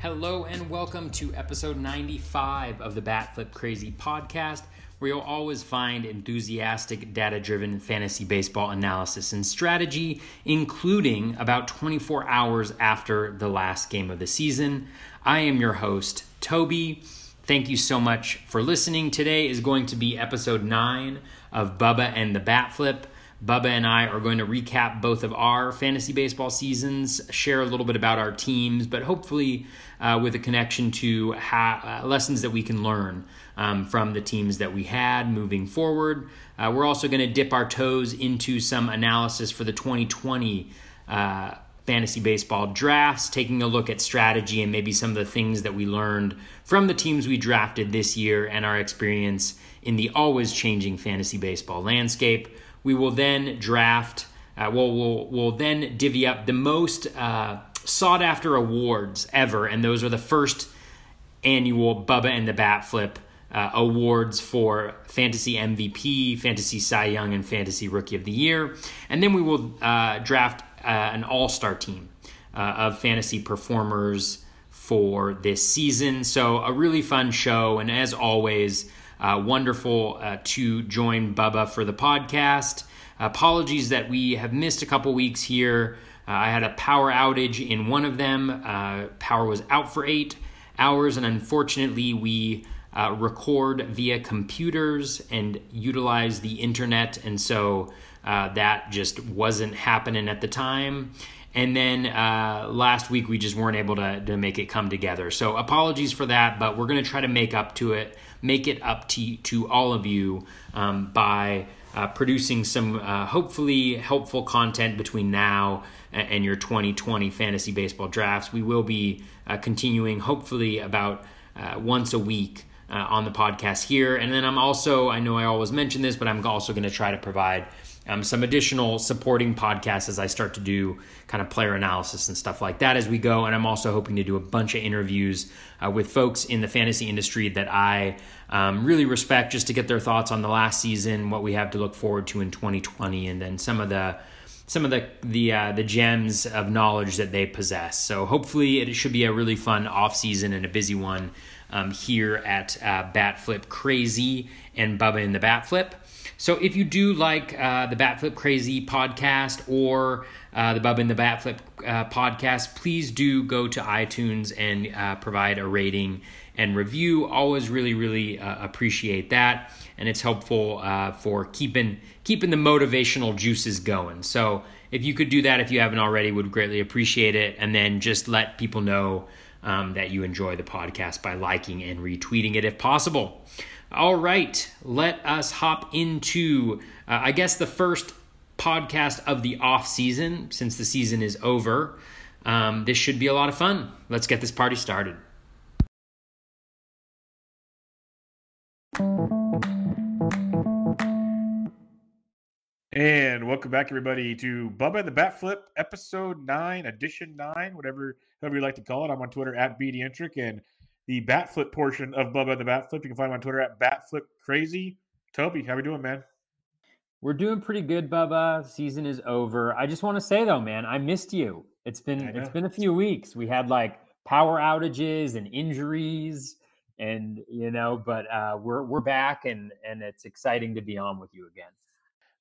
Hello and welcome to episode 95 of the Bat Flip Crazy podcast, where you'll always find enthusiastic, data driven fantasy baseball analysis and strategy, including about 24 hours after the last game of the season. I am your host, Toby. Thank you so much for listening. Today is going to be episode 9 of Bubba and the Bat Flip. Bubba and I are going to recap both of our fantasy baseball seasons, share a little bit about our teams, but hopefully uh, with a connection to ha- uh, lessons that we can learn um, from the teams that we had moving forward. Uh, we're also going to dip our toes into some analysis for the 2020 uh, fantasy baseball drafts, taking a look at strategy and maybe some of the things that we learned from the teams we drafted this year and our experience in the always changing fantasy baseball landscape. We will then draft. Uh, we'll, we'll, we'll then divvy up the most uh, sought after awards ever, and those are the first annual Bubba and the Bat Flip uh, awards for Fantasy MVP, Fantasy Cy Young, and Fantasy Rookie of the Year. And then we will uh, draft uh, an all star team uh, of fantasy performers for this season. So, a really fun show. And as always, uh, wonderful uh, to join Bubba for the podcast. Apologies that we have missed a couple weeks here. Uh, I had a power outage in one of them. Uh, power was out for eight hours, and unfortunately, we uh, record via computers and utilize the internet, and so uh, that just wasn't happening at the time. And then uh, last week we just weren't able to, to make it come together. So apologies for that, but we're going to try to make up to it, make it up to to all of you um, by uh, producing some uh, hopefully helpful content between now and, your 2020 fantasy baseball drafts. We will be uh, continuing hopefully about uh, once a week. Uh, on the podcast here. And then I'm also, I know I always mention this, but I'm also going to try to provide um, some additional supporting podcasts as I start to do kind of player analysis and stuff like that as we go. And I'm also hoping to do a bunch of interviews uh, with folks in the fantasy industry that I um, really respect just to get their thoughts on the last season, what we have to look forward to in 2020, and then some of the some of the the uh, the gems of knowledge that they possess. So hopefully it should be a really fun off season and a busy one um, here at uh, Bat Flip Crazy and Bubba in the Bat Flip. So if you do like uh, the Batflip Crazy podcast or uh, the Bub and the Batflip uh, podcast, please do go to iTunes and uh, provide a rating and review. Always really, really uh, appreciate that, and it's helpful uh, for keeping keeping the motivational juices going. So if you could do that, if you haven't already, would greatly appreciate it, and then just let people know um, that you enjoy the podcast by liking and retweeting it if possible. All right, let us hop into, uh, I guess, the first podcast of the off season since the season is over. Um, this should be a lot of fun. Let's get this party started. And welcome back, everybody, to Bubba the Bat Flip, episode nine, edition nine, whatever, however you like to call it. I'm on Twitter at BDentric, and the bat flip portion of Bubba the Bat Flip. You can find him on Twitter at Batflip Crazy. Toby, how we doing, man? We're doing pretty good, Bubba. Season is over. I just want to say though, man, I missed you. It's been it's been a few weeks. We had like power outages and injuries, and you know, but uh, we're we're back, and and it's exciting to be on with you again.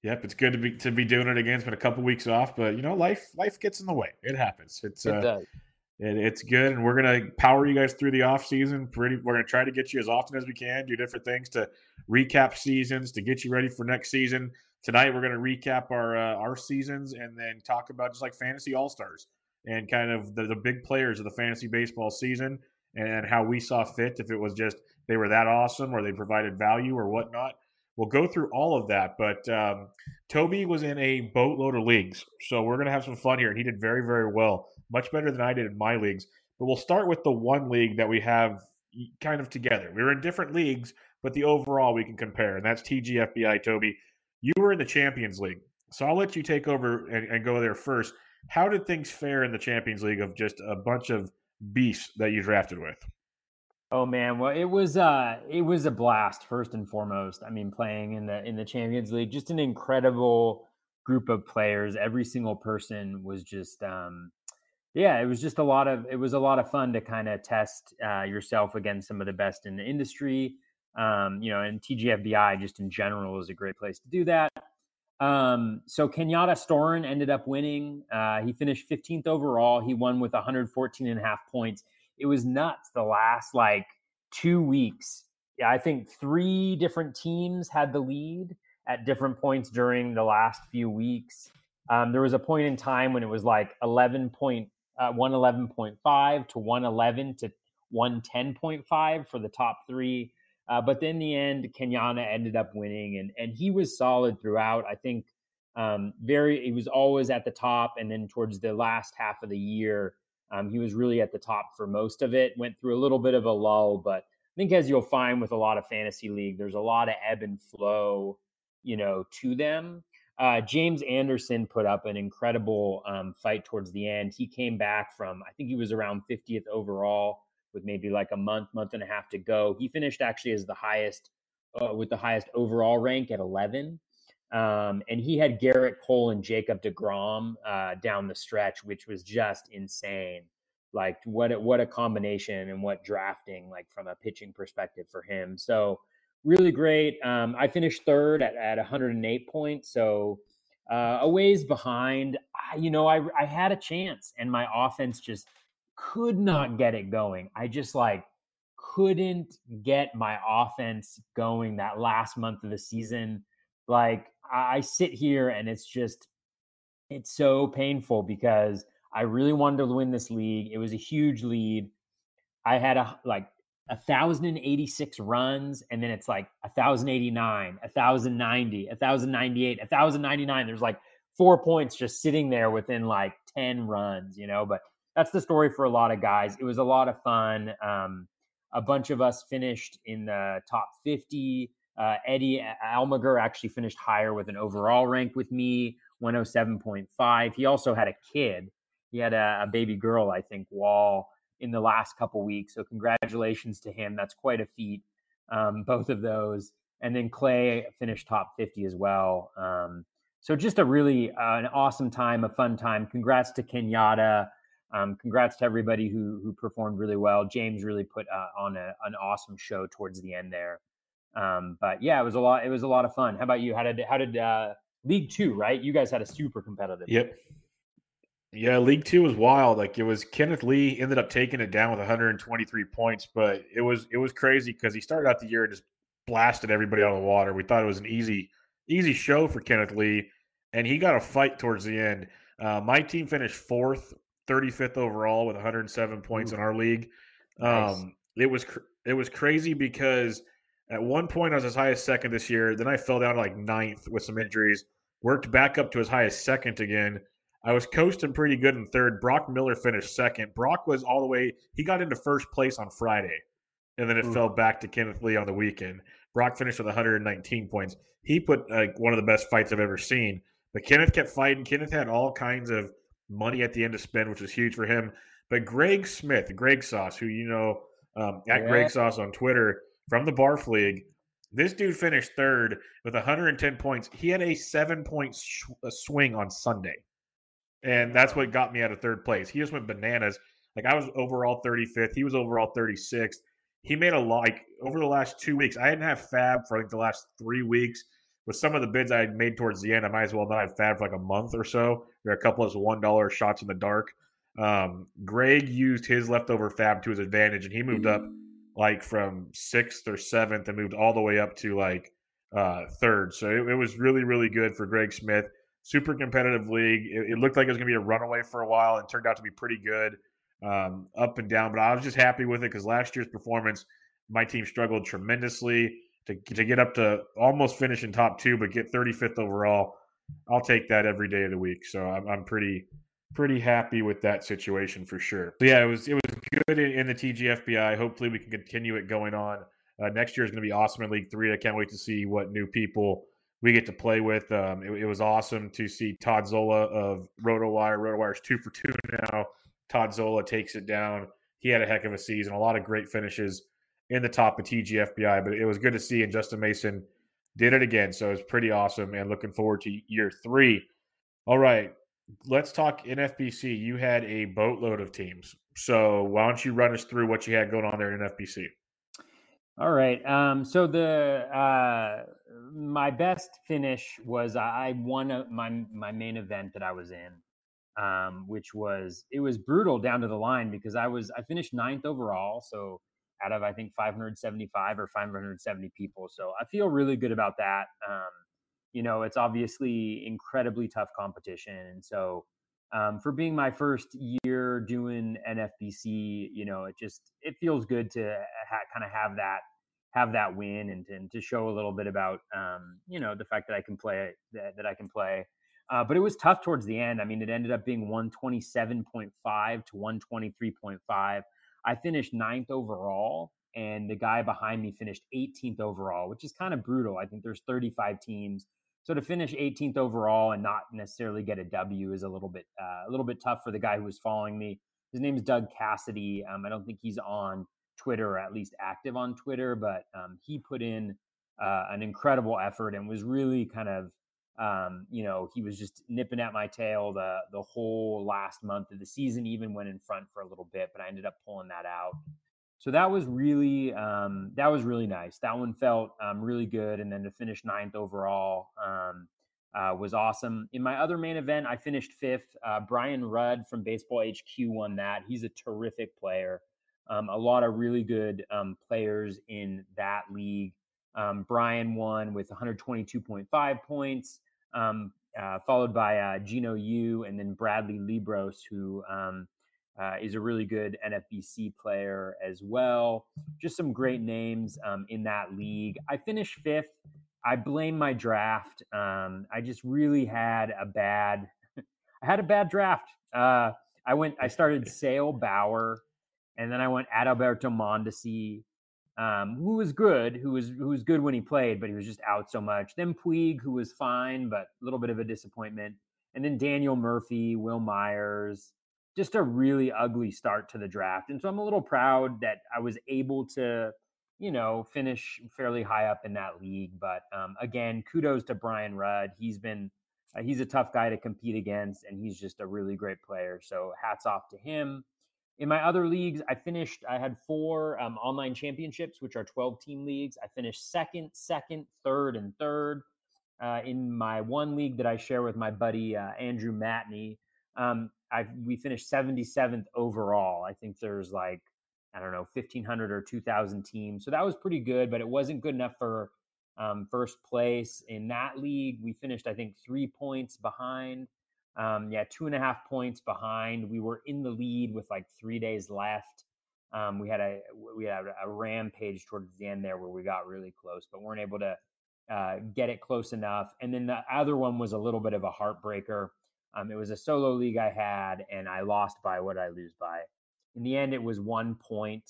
Yep, it's good to be to be doing it again. It's been a couple weeks off, but you know, life life gets in the way. It happens. It's it uh, does it, it's good, and we're gonna power you guys through the off season. Pretty, we're gonna try to get you as often as we can, do different things to recap seasons to get you ready for next season. Tonight, we're gonna recap our uh, our seasons and then talk about just like fantasy all stars and kind of the, the big players of the fantasy baseball season and how we saw fit. If it was just they were that awesome or they provided value or whatnot. We'll go through all of that, but um, Toby was in a boatload of leagues, so we're gonna have some fun here, and he did very, very well much better than I did in my leagues. But we'll start with the one league that we have kind of together. We are in different leagues, but the overall we can compare, and that's TGFBI. Toby, you were in the Champions League, so I'll let you take over and, and go there first. How did things fare in the Champions League of just a bunch of beasts that you drafted with? Oh man, well it was uh it was a blast first and foremost. I mean playing in the in the Champions League, just an incredible group of players. Every single person was just um Yeah, it was just a lot of it was a lot of fun to kind of test uh, yourself against some of the best in the industry. Um, you know, and TGFBI just in general is a great place to do that. Um, so Kenyatta Storen ended up winning. Uh, he finished 15th overall. He won with 114 and a half points. It was nuts the last like two weeks. Yeah, I think three different teams had the lead at different points during the last few weeks. Um, there was a point in time when it was like 11 point, uh, 111.5 to 111 to 110.5 for the top three. Uh, but in the end, Kenyatta ended up winning, and and he was solid throughout. I think um, very he was always at the top, and then towards the last half of the year, um, he was really at the top for most of it. Went through a little bit of a lull, but I think as you'll find with a lot of fantasy league, there's a lot of ebb and flow, you know, to them. Uh, James Anderson put up an incredible um, fight towards the end. He came back from I think he was around 50th overall with maybe like a month, month and a half to go. He finished actually as the highest uh, with the highest overall rank at 11. Um, and he had Gerrit Cole and Jacob DeGrom uh, down the stretch, which was just insane. Like what a, what a combination and what drafting like from a pitching perspective for him. So really great. Um, I finished third at, at 108 points, so uh, a ways behind. I, you know, I I had a chance, and my offense just could not get it going. I just like couldn't get my offense going that last month of the season. Like I sit here and it's just it's so painful because I really wanted to win this league. It was a huge lead. I had a like a thousand and eighty six runs, and then it's like a thousand eighty nine, a thousand ninety, a thousand ninety eight, a thousand ninety nine. There's like four points just sitting there within like ten runs, you know. But that's the story for a lot of guys. It was a lot of fun. Um, a bunch of us finished in the top 50. Uh, Eddie Almager actually finished higher with an overall rank with me, 107.5. He also had a kid. He had a, a baby girl, I think, Wall, in the last couple weeks. So congratulations to him. That's quite a feat, um, both of those. And then Clay finished top 50 as well. Um, so just a really uh, an awesome time, a fun time. Congrats to Kenyatta. Um, congrats to everybody who who performed really well. James really put uh, on a, an awesome show towards the end there. Um, but yeah, it was a lot. It was a lot of fun. How about you? How did how did uh, League Two? Right, you guys had a super competitive. Yep. Yeah, League Two was wild. Like it was Kenneth Lee ended up taking it down with 123 points, but it was it was crazy because he started out the year and just blasted everybody out of the water. We thought it was an easy easy show for Kenneth Lee, and he got a fight towards the end. Uh, my team finished fourth 35th overall with 107 points Ooh. in our league. Nice. Um, it was cr- it was crazy because at one point I was as high as second this year. Then I fell down to like ninth with some injuries. Worked back up to as high as second again. I was coasting pretty good in third. Brock Miller finished second. Brock was all the way. He got into first place on Friday, and then it Ooh. fell back to Kenneth Lee on the weekend. Brock finished with 119 points. He put like one of the best fights I've ever seen. But Kenneth kept fighting. Kenneth had all kinds of money at the end to spend, which was huge for him. But Greg Smith, Greg Sauce, who you know um, at yeah. Greg Sauce on Twitter from the Barf League, this dude finished third with 110 points. He had a seven point sh- swing on Sunday, and that's what got me out of third place. He just went bananas. Like I was overall 35th, he was overall 36th. He made a like over the last two weeks. I didn't have Fab for like the last three weeks with some of the bids I made towards the end, I might as well not have Fab for like a month or so. There are a couple of one dollar shots in the dark. Um, Greg used his leftover Fab to his advantage, and he moved up like from sixth or seventh and moved all the way up to like uh, third. So it, it, was really, really good for Greg Smith. Super competitive league. It, it looked like it was going to be a runaway for a while, and turned out to be pretty good, um, up and down. But I was just happy with it because last year's performance, my team struggled tremendously to to get up to almost finish in top two, but get 35th overall. I'll take that every day of the week. So I'm, I'm pretty pretty happy with that situation for sure. Yeah, it was it was good in, in the TGFBI. Hopefully, we can continue it going on. Uh, next year is going to be awesome in League Three. I can't wait to see what new people we get to play with. Um, it, it, was awesome to see Todd Zola of RotoWire. RotoWire's two for two now. Todd Zola takes it down. He had a heck of a season. A lot of great finishes in the top of TGFBI, but it was good to see. And Justin Mason did it again. So it's pretty awesome and looking forward to year three. All right. let's talk NFBC. You had a boatload of teams. So why don't you run us through what you had going on there in NFBC? All right. Um, so the uh, my best finish was I won a, my my main event that I was in, um, which was it was brutal down to the line because I was I finished ninth overall. So out of I think 575 or 570 people. So I feel really good about that. Um, you know, it's obviously incredibly tough competition, and so um, for being my first year doing NFBC, you know, it just it feels good to ha- kind of have that have that win and, and to show a little bit about um, you know the fact that I can play that, that I can play. Uh, but it was tough towards the end. I mean, it ended up being 127.5 to 123.5. I finished ninth overall, and the guy behind me finished 18th overall, which is kind of brutal. I think there's 35 teams. So to finish 18th overall and not necessarily get a W is a little bit uh, a little bit tough for the guy who was following me. His name is Doug Cassidy. Um, I don't think he's on Twitter or at least active on Twitter, but um, he put in uh, an incredible effort and was really kind of um, you know he was just nipping at my tail the the whole last month of the season, even went in front for a little bit, but I ended up pulling that out. So that was really um, that was really nice. That one felt um, really good, and then to finish ninth overall um, uh, was awesome. In my other main event, I finished fifth. Uh, Brian Rudd from Baseball HQ won that. He's a terrific player. Um, a lot of really good um, players in that league. Um, Brian won with 122.5 points, uh, followed by uh, Gino Yu and then Bradley Libros, who uh, is a really good NFBC player as well. Just some great names um, in that league. I finished fifth. I blame my draft. Um, I just really had a bad. I had a bad draft. Uh, I went. I started Sale Bauer, and then I went Adalberto Mondesi, um, who was good. Who was who was good when he played, but he was just out so much. Then Puig, who was fine, but a little bit of a disappointment. And then Daniel Murphy, Wil Myers just a really ugly start to the draft. And so I'm a little proud that I was able to, you know, finish fairly high up in that league. But um, again, kudos to Brian Rudd. He's been uh, he's a tough guy to compete against, and he's just a really great player. So hats off to him. In my other leagues, I finished. I had four um, online championships, which are 12 team leagues. I finished second, second, third, and third. Uh, in my one league that I share with my buddy uh, Andrew Matney, um, we finished 77th overall. I think there's like I don't know 1500 or 2000 teams, so that was pretty good, but it wasn't good enough for um, first place in that league. We finished I think three points behind. Um, yeah, two and a half points behind. We were in the lead with like three days left. Um, we had a we had a rampage towards the end there where we got really close, but weren't able to uh, get it close enough. And then the other one was a little bit of a heartbreaker. Um, it was a solo league I had, and I lost by what I lose by. In the end, it was one point.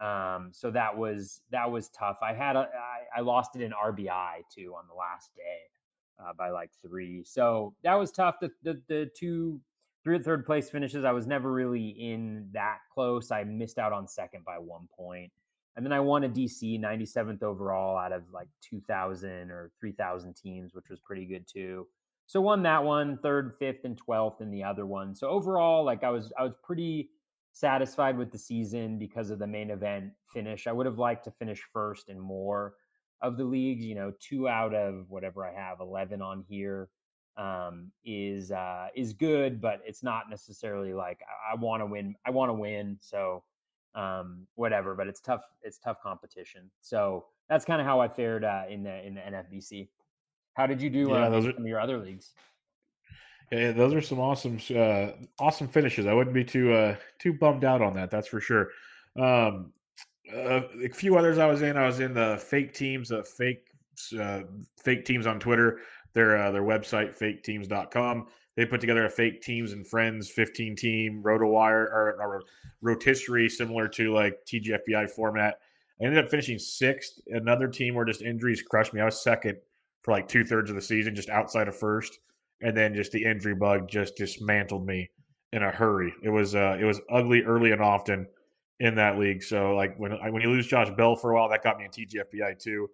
Um, so that was that was tough. I had a, I, I lost it in RBI too on the last day uh, by like three. So that was tough. The the, the two three third place finishes, I was never really in that close. I missed out on second by one point. And then I won a DC 97th overall out of like 2,000 or 3,000 teams, which was pretty good too. So won that one, third, fifth, and twelfth in the other one. So overall, like I was, I was pretty satisfied with the season because of the main event finish. I would have liked to finish first and more of the leagues. You know, two out of whatever I have, eleven on here, um, is uh, is good, but it's not necessarily like I, I want to win. I want to win, so um, whatever. But it's tough. It's tough competition. So that's kind of how I fared uh, in the in the NFBC. How did you do yeah, uh, those are, some of your other leagues? Yeah, those are some awesome, uh, awesome finishes. I wouldn't be too uh, too bummed out on that. That's for sure. Um, uh, a few others I was in. I was in the fake teams, uh, fake uh, fake teams on Twitter. Their uh, their website, faketeams.com. They put together a fake teams and friends 15 team RotoWire or, or rotisserie similar to like TGFBI format. I ended up finishing sixth. Another team where just injuries crushed me. I was second for like two thirds of the season, just outside of first, and then just the injury bug just dismantled me in a hurry. It was uh, it was ugly early and often in that league. So like when when you lose Josh Bell for a while, that got me in TGFBI too.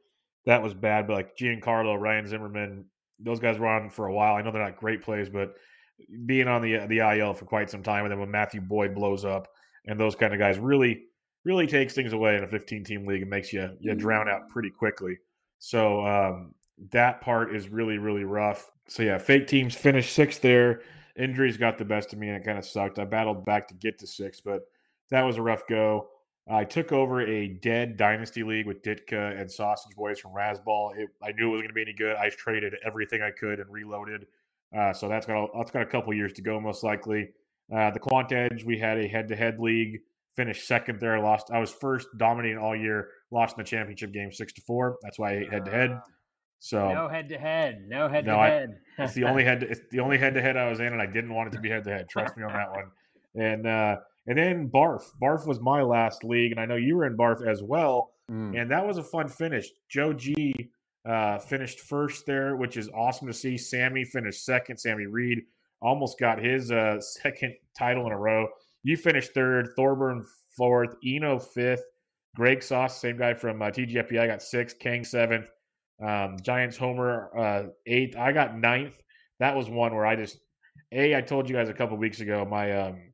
That was bad. But like Giancarlo, Ryan Zimmerman, those guys were on for a while. I know they're not great plays, but being on the the IL for quite some time, and then when Matthew Boyd blows up and those kind of guys really really takes things away in a 15 team league and makes you you drown out pretty quickly. So um, that part is really really rough. So yeah, fake teams finished sixth there. Injuries got the best of me and it kind of sucked. I battled back to get to six, but that was a rough go. I took over a dead dynasty league with Ditka and Sausage Boys from Razzball. It, I knew it was going to be any good. I traded everything I could and reloaded. Uh, so that's got a, that's got a couple years to go, most likely. Uh, the Quant Edge, we had a head-to-head league. Finished second there. Lost. I was first, dominating all year. Lost in the championship game, six to four. That's why I hate head-to-head. So no head-to-head. No head-to-head. No, it's the only head. It's the only head-to-head I was in, and I didn't want it to be head-to-head. Trust me on that one. And uh, and then Barf. Barf was my last league, and I know you were in Barf as well. Mm. And that was a fun finish. Joe G uh, finished first there, which is awesome to see. Sammy finished second. Sammy Reed almost got his uh, second title in a row. You finished third. Thorburn fourth. Eno fifth. Greg Sauce, same guy from uh, TGFBI, got sixth. Kang seventh. Um, Giants Homer uh, eighth. I got ninth. That was one where I just a I told you guys a couple weeks ago my um,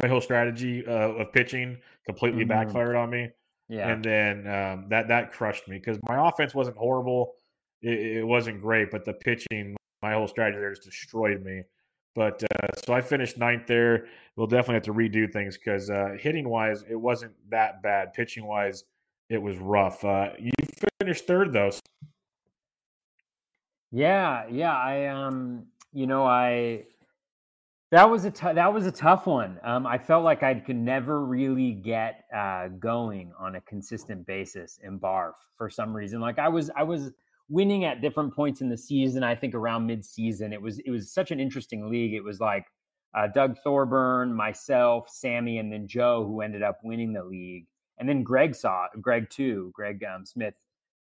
my whole strategy uh, of pitching completely mm-hmm. backfired on me. Yeah. And then um, that that crushed me because my offense wasn't horrible. It, it, wasn't great, but the pitching, my whole strategy there just destroyed me. But uh, so I finished ninth there. We'll definitely have to redo things because uh, hitting wise, it wasn't that bad. Pitching wise, it was rough. Uh, you finished third though. Yeah, yeah. I um, you know, I that was a t- that was a tough one. Um, I felt like I could never really get uh, going on a consistent basis in Barf for some reason. Like I was I was winning at different points in the season. I think around mid season, it was it was such an interesting league. It was like uh, Doug Thorburn, myself, Sammy, and then Joe who ended up winning the league, and then Greg saw Greg too. Greg um, Smith.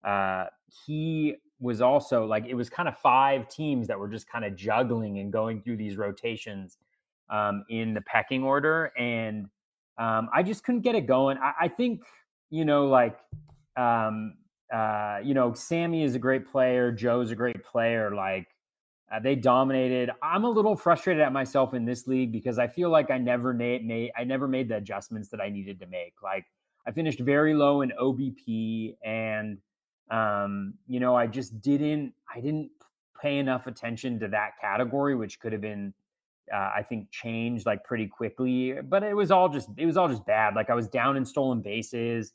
Uh, he was also like it was kind of five teams that were just kind of juggling and going through these rotations um, in the pecking order, and um, I just couldn't get it going. I, I think you know, like um, uh, you know, Sammy is a great player, Joe's a great player. Like uh, they dominated. I'm a little frustrated at myself in this league because I feel like I never made, made I never made the adjustments that I needed to make. Like I finished very low in OBP and um, you know, I just didn't I didn't pay enough attention to that category, which could have been uh, I think changed like pretty quickly. But it was all just it was all just bad. Like I was down in stolen bases.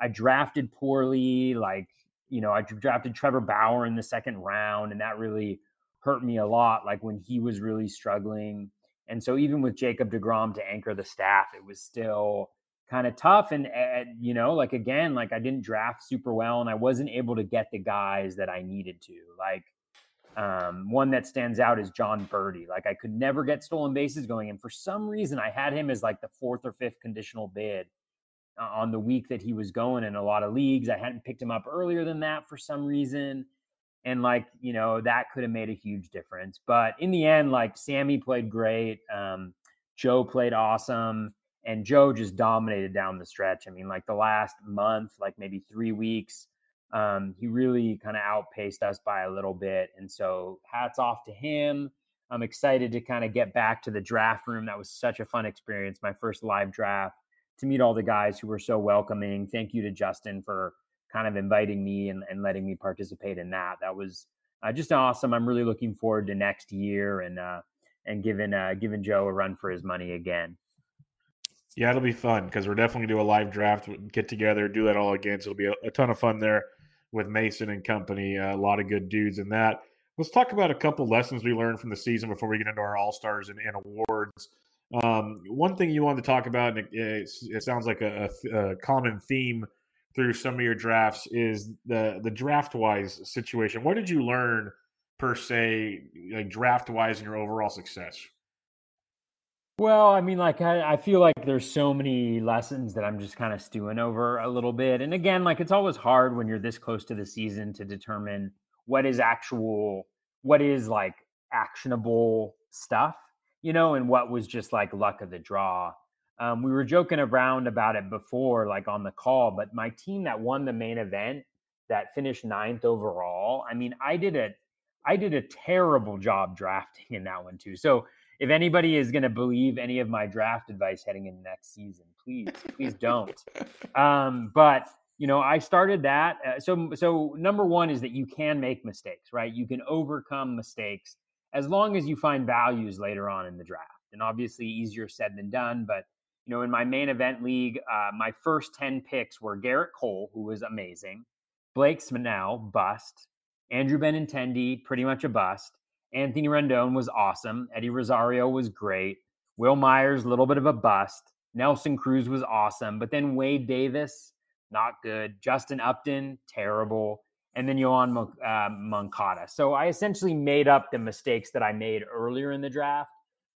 I drafted poorly. Like you know, I drafted Trevor Bauer in the second round, and that really hurt me a lot. Like when he was really struggling. And so even with Jacob DeGrom to anchor the staff, it was still kind of tough. And, and, you know, like again, like I didn't draft super well and I wasn't able to get the guys that I needed to. Like um, one that stands out is Jon Berti. Like I could never get stolen bases going. And for some reason, I had him as like the fourth or fifth conditional bid uh, on the week that he was going in a lot of leagues. I hadn't picked him up earlier than that for some reason. And like, you know, that could have made a huge difference. But in the end, like Sammy played great. Um, Joe played awesome and Joe just dominated down the stretch. I mean, like the last month, like maybe three weeks, um, he really kind of outpaced us by a little bit. And so, hats off to him. I'm excited to kind of get back to the draft room. That was such a fun experience. My first live draft to meet all the guys who were so welcoming. Thank you to Justin for kind of inviting me and, and letting me participate in that. That was uh, just awesome. I'm really looking forward to next year and uh, and giving uh, giving Joe a run for his money again. Yeah, it'll be fun because we're definitely gonna do a live draft, get together, do that all again. So it'll be a, a ton of fun there with Mason and company. Uh, a lot of good dudes in that. Let's talk about a couple lessons we learned from the season before we get into our All Stars and, and, awards. Um, one thing you wanted to talk about, and it, it sounds like a, a, a, common theme through some of your drafts, is the the draft wise situation. What did you learn per se, like draft wise, in your overall success? Well, I mean, like I, I, feel like there's so many lessons that I'm just kind of stewing over a little bit. And again, like it's always hard when you're this close to the season to determine what is actual, what is like actionable stuff, you know, and what was just like luck of the draw. Um, we were joking around about it before, like on the call, but my team that won the main event that finished ninth overall, I mean, I did a, I did a terrible job drafting in that one too. So if anybody is going to believe any of my draft advice heading into next season, please, please don't. Um, but you know, I started that. Uh, so, so number one is that you can make mistakes, right? You can overcome mistakes as long as you find values later on in the draft. And obviously, easier said than done. But you know, in my main event league, uh, my first ten picks were Gerrit Cole, who was amazing, Blake Snell, bust, Andrew Benintendi, pretty much a bust. Anthony Rendon was awesome. Eddie Rosario was great. Wil Myers, a little bit of a bust. Nelson Cruz was awesome. But then Wade Davis, not good. Justin Upton, terrible. And then Yoan uh, Moncada. So I essentially made up the mistakes that I made earlier in the draft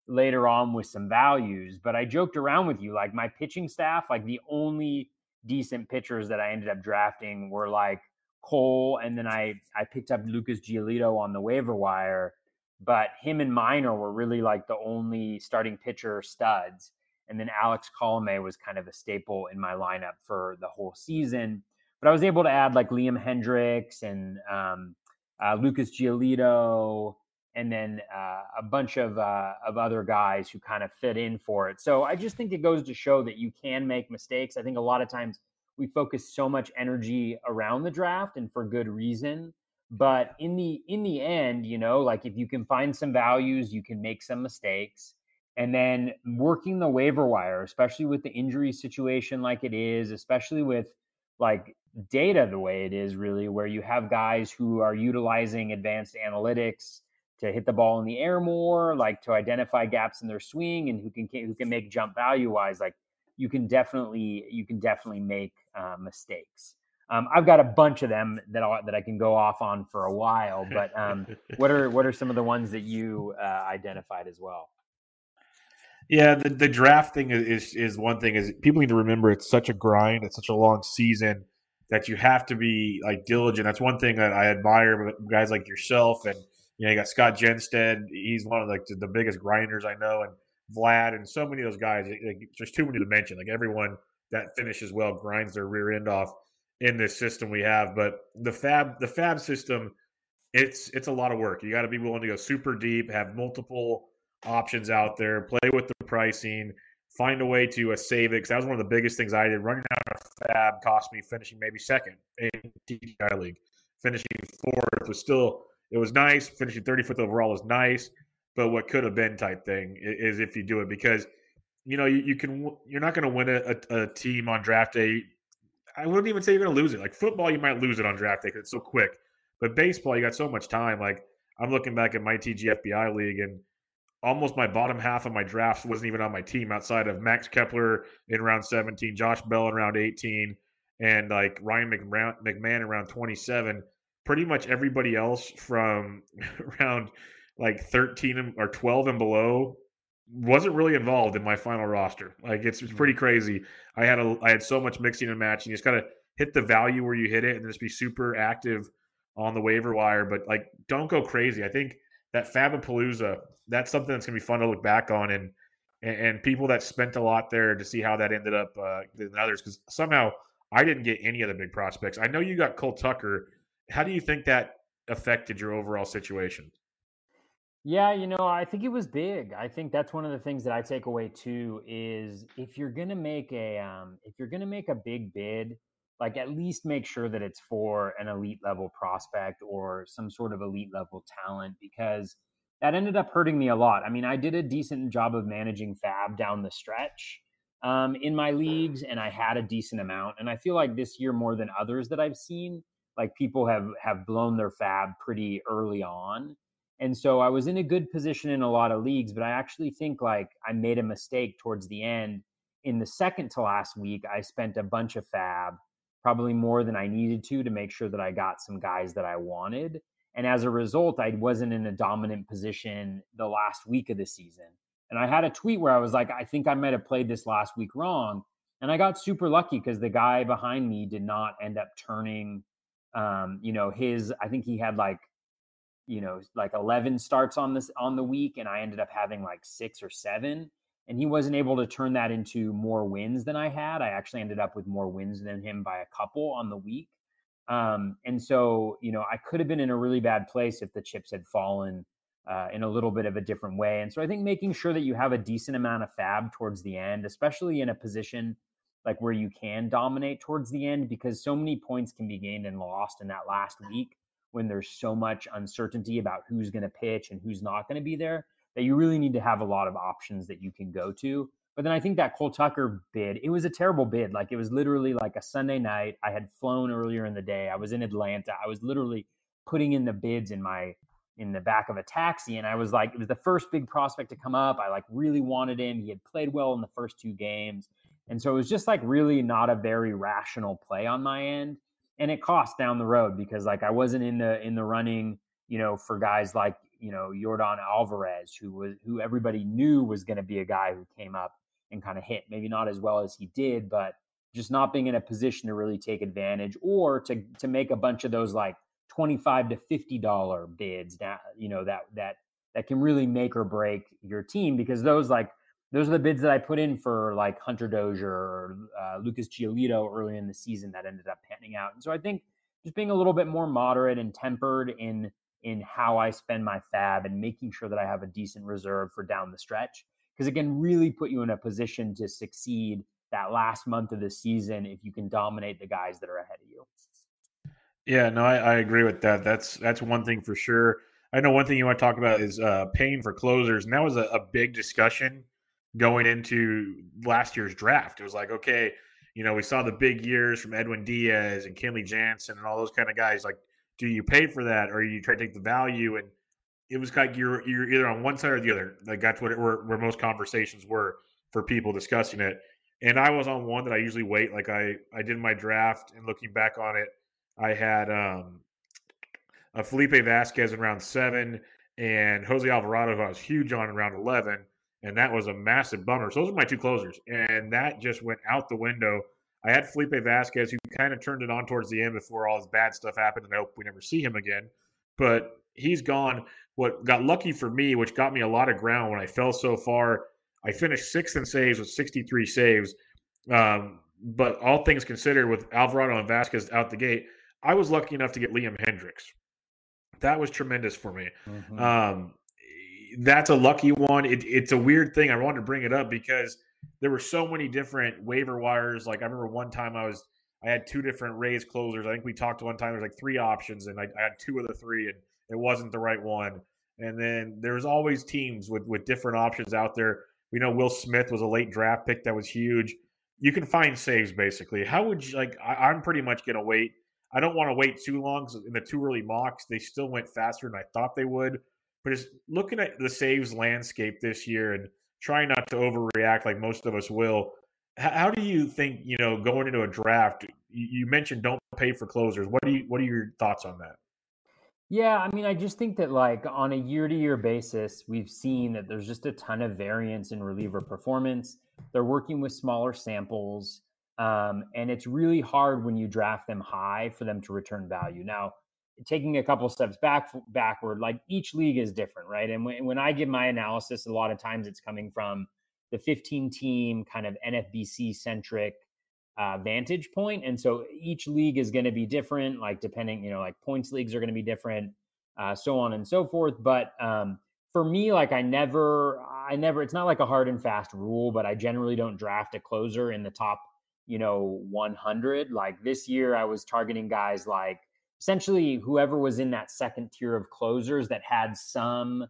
later on with some values. But I joked around with you like my pitching staff, like the only decent pitchers that I ended up drafting were like Cole, and then I I picked up Lucas Giolito on the waiver wire. But him and Minor were really like the only starting pitcher studs. And then Alex Colome was kind of a staple in my lineup for the whole season. But I was able to add like Liam Hendriks and um, uh, Lucas Giolito, and then uh, a bunch of uh, of other guys who kind of fit in for it. So I just think it goes to show that you can make mistakes. I think a lot of times we focus so much energy around the draft, and for good reason. But in the in the end, you know, like if you can find some values, you can make some mistakes. And then working the waiver wire, especially with the injury situation like it is, especially with like data the way it is, really, where you have guys who are utilizing advanced analytics to hit the ball in the air more, like to identify gaps in their swing, and who can who can make jump value wise. Like you can definitely you can definitely make uh, mistakes. Um, I've got a bunch of them that I, that I can go off on for a while. But um, what are what are some of the ones that you uh, identified as well? Yeah, the, the draft thing is is one thing. Is people need to remember it's such a grind. It's such a long season that you have to be like diligent. That's one thing that I admire guys like yourself and you know you got Scott Genstead. He's one of like the, the biggest grinders I know, and Vlad and so many of those guys. Like, there's too many to mention. Like everyone that finishes well grinds their rear end off in this system we have. But the fab the fab system, it's it's a lot of work. You got to be willing to go super deep, have multiple options out there, play with the pricing, find a way to uh, save it. Because that was one of the biggest things I did. Running out of fab cost me finishing maybe second in TGI league. Finishing fourth was still it was nice. Finishing 35th overall was nice, but what could have been type thing is if you do it because you know you, you can you're not going to win a, a, a, team on draft day I wouldn't even say you're going to lose it. Like football, you might lose it on draft day because it's so quick. But baseball, you got so much time. Like I'm looking back at my TGFBI league, and almost my bottom half of my drafts wasn't even on my team outside of Max Kepler in round 17, Josh Bell in round 18, and like Ryan McMahon, in round 27. Pretty much everybody else from around like 13 or 12 and below wasn't really involved in my final roster. Like it's, it's pretty mm-hmm. crazy. I had a I had so much mixing and matching. You just gotta hit the value where you hit it and just be super active on the waiver wire. But like don't go crazy. I think that Fabapalooza, that's something that's gonna be fun to look back on and and, and people that spent a lot there to see how that ended up uh, than others because somehow I didn't get any of the big prospects. I know you got Cole Tucker. How do you think that affected your overall situation? Yeah, you know, I think it was big. I think that's one of the things that I take away too is if you're gonna make a um, if you're gonna make a big bid, like at least make sure that it's for an elite level prospect or some sort of elite level talent because that ended up hurting me a lot. I mean, I did a decent job of managing fab down the stretch um, in my leagues, and I had a decent amount. And I feel like this year more than others that I've seen, like people have have blown their fab pretty early on and so I was in a good position in a lot of leagues, but I actually think like I made a mistake towards the end. In the second to last week, I spent a bunch of fab, probably more than I needed to, to make sure that I got some guys that I wanted. And as a result, I wasn't in a dominant position the last week of the season. And I had a tweet where I was like, I think I might have played this last week wrong. And I got super lucky because the guy behind me did not end up turning, um, you know, his, I think he had like you know like 11 starts on this on the week and i ended up having like six or seven and he wasn't able to turn that into more wins than i had i actually ended up with more wins than him by a couple on the week um, and so you know i could have been in a really bad place if the chips had fallen uh, in a little bit of a different way. And so I think making sure that you have a decent amount of fab towards the end, especially in a position like where you can dominate towards the end, because so many points can be gained and lost in that last week when there's so much uncertainty about who's going to pitch and who's not going to be there that you really need to have a lot of options that you can go to. But then I think that Cole Tucker bid, it was a terrible bid. Like it was literally like a Sunday night. I had flown earlier in the day. I was in Atlanta. I was literally putting in the bids in my in the back of a taxi and I was like it was the first big prospect to come up. I like really wanted him. He had played well in the first two games. And so it was just like really not a very rational play on my end. And it cost down the road because like I wasn't in the in the running, you know, for guys like, you know, Yordan Alvarez, who was who everybody knew was going to be a guy who came up and kind of hit. Maybe not as well as he did, but just not being in a position to really take advantage or to to make a bunch of those like 25 to 50 dollar bids that you know that that that can really make or break your team because those like those are the bids that I put in for like Hunter Dozier or uh, Lucas Giolito early in the season that ended up panning out. And so I think just being a little bit more moderate and tempered in in how I spend my fab and making sure that I have a decent reserve for down the stretch because it can really put you in a position to succeed that last month of the season if you can dominate the guys that are ahead of you. Yeah, no, I, I, agree with that. That's that's one thing for sure. I know one thing you want to talk about is uh, paying for closers, and that was a, a big discussion going into last year's draft. It was like, okay, you know, we saw the big years from Edwin Diaz and Kenley Jansen and all those kind of guys. Like, do you pay for that, or you try to take the value? And it was like you're you're either on one side or the other. Like that's what it, where, where most conversations were for people discussing it. And I was on one that I usually wait. Like I I did my draft, and looking back on it, I had um, a Felipe Vasquez in round seven and Jose Alvarado, who I was huge on in round 11. And that was a massive bummer. So those are my two closers. And that just went out the window. I had Felipe Vasquez, who kind of turned it on towards the end before all his bad stuff happened. And I hope we never see him again. But he's gone. What got lucky for me, which got me a lot of ground when I fell so far, I finished sixth in saves with 63 saves. Um, but all things considered, with Alvarado and Vasquez out the gate, I was lucky enough to get Liam Hendriks. That was tremendous for me. Mm-hmm. Um, that's a lucky one. It, it's a weird thing. I wanted to bring it up because there were so many different waiver wires. Like I remember one time I was I had two different Rays closers. I think we talked one time. There's like three options, and I, I, had two of the three, and it wasn't the right one. And then there's always teams with with different options out there. We know Will Smith was a late draft pick that was huge. You can find saves basically. How would you like? I, I'm pretty much gonna wait I don't want to wait too long in the two early mocks. They still went faster than I thought they would. But just looking at the saves landscape this year and trying not to overreact like most of us will, how do you think you know going into a draft? You mentioned don't pay for closers. What do you what are your thoughts on that? Yeah, I mean, I just think that like on a year to year basis, we've seen that there's just a ton of variance in reliever performance. They're working with smaller samples. Um, and it's really hard when you draft them high for them to return value. Now, taking a couple steps back backward, like each league is different, right? And when, when I give my analysis, a lot of times it's coming from the 15 team kind of NFBC centric uh, vantage. And so each league is going to be different, like depending, you know, like points leagues are going to be different, uh, so on and so forth. But um, for me, like I never, I never, it's not like a hard and fast rule, but I generally don't draft a closer in the top you know 100 like this year i was targeting guys like essentially whoever was in that second tier of closers that had some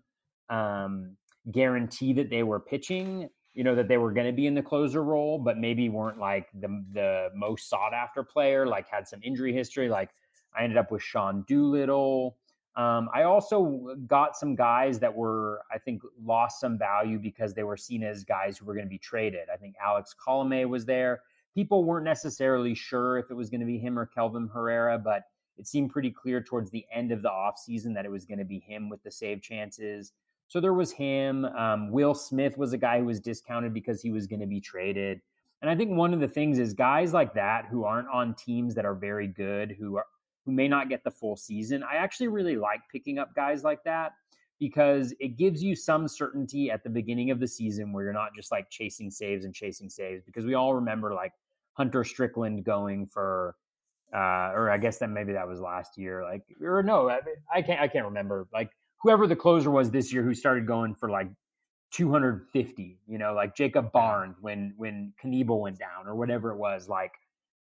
um, guarantee that they were pitching you know that they were going to be in the closer role but maybe weren't like the the most sought after player like had some injury history like i ended up with sean doolittle. Um, i also got some guys that were i think lost some value because they were seen as guys who were going to be traded. I think alex colome was there. People weren't necessarily sure if it was going to be him or Kelvin Herrera, but it seemed pretty clear towards the end of the offseason that it was going to be him with the save chances. So there was him. Um, Will Smith was a guy who was discounted because he was going to be traded. And I think one of the things is guys like that who aren't on teams that are very good, who are who may not get the full season. I actually really like picking up guys like that because it gives you some certainty at the beginning of the season where you're not just like chasing saves and chasing saves because we all remember like Hunter Strickland going for uh or I guess that maybe that was last year like or no I, I can't I can't remember like whoever the closer was this year who started going for like 250, you know, like Jacob Barnes when when Knebel went down or whatever it was, like,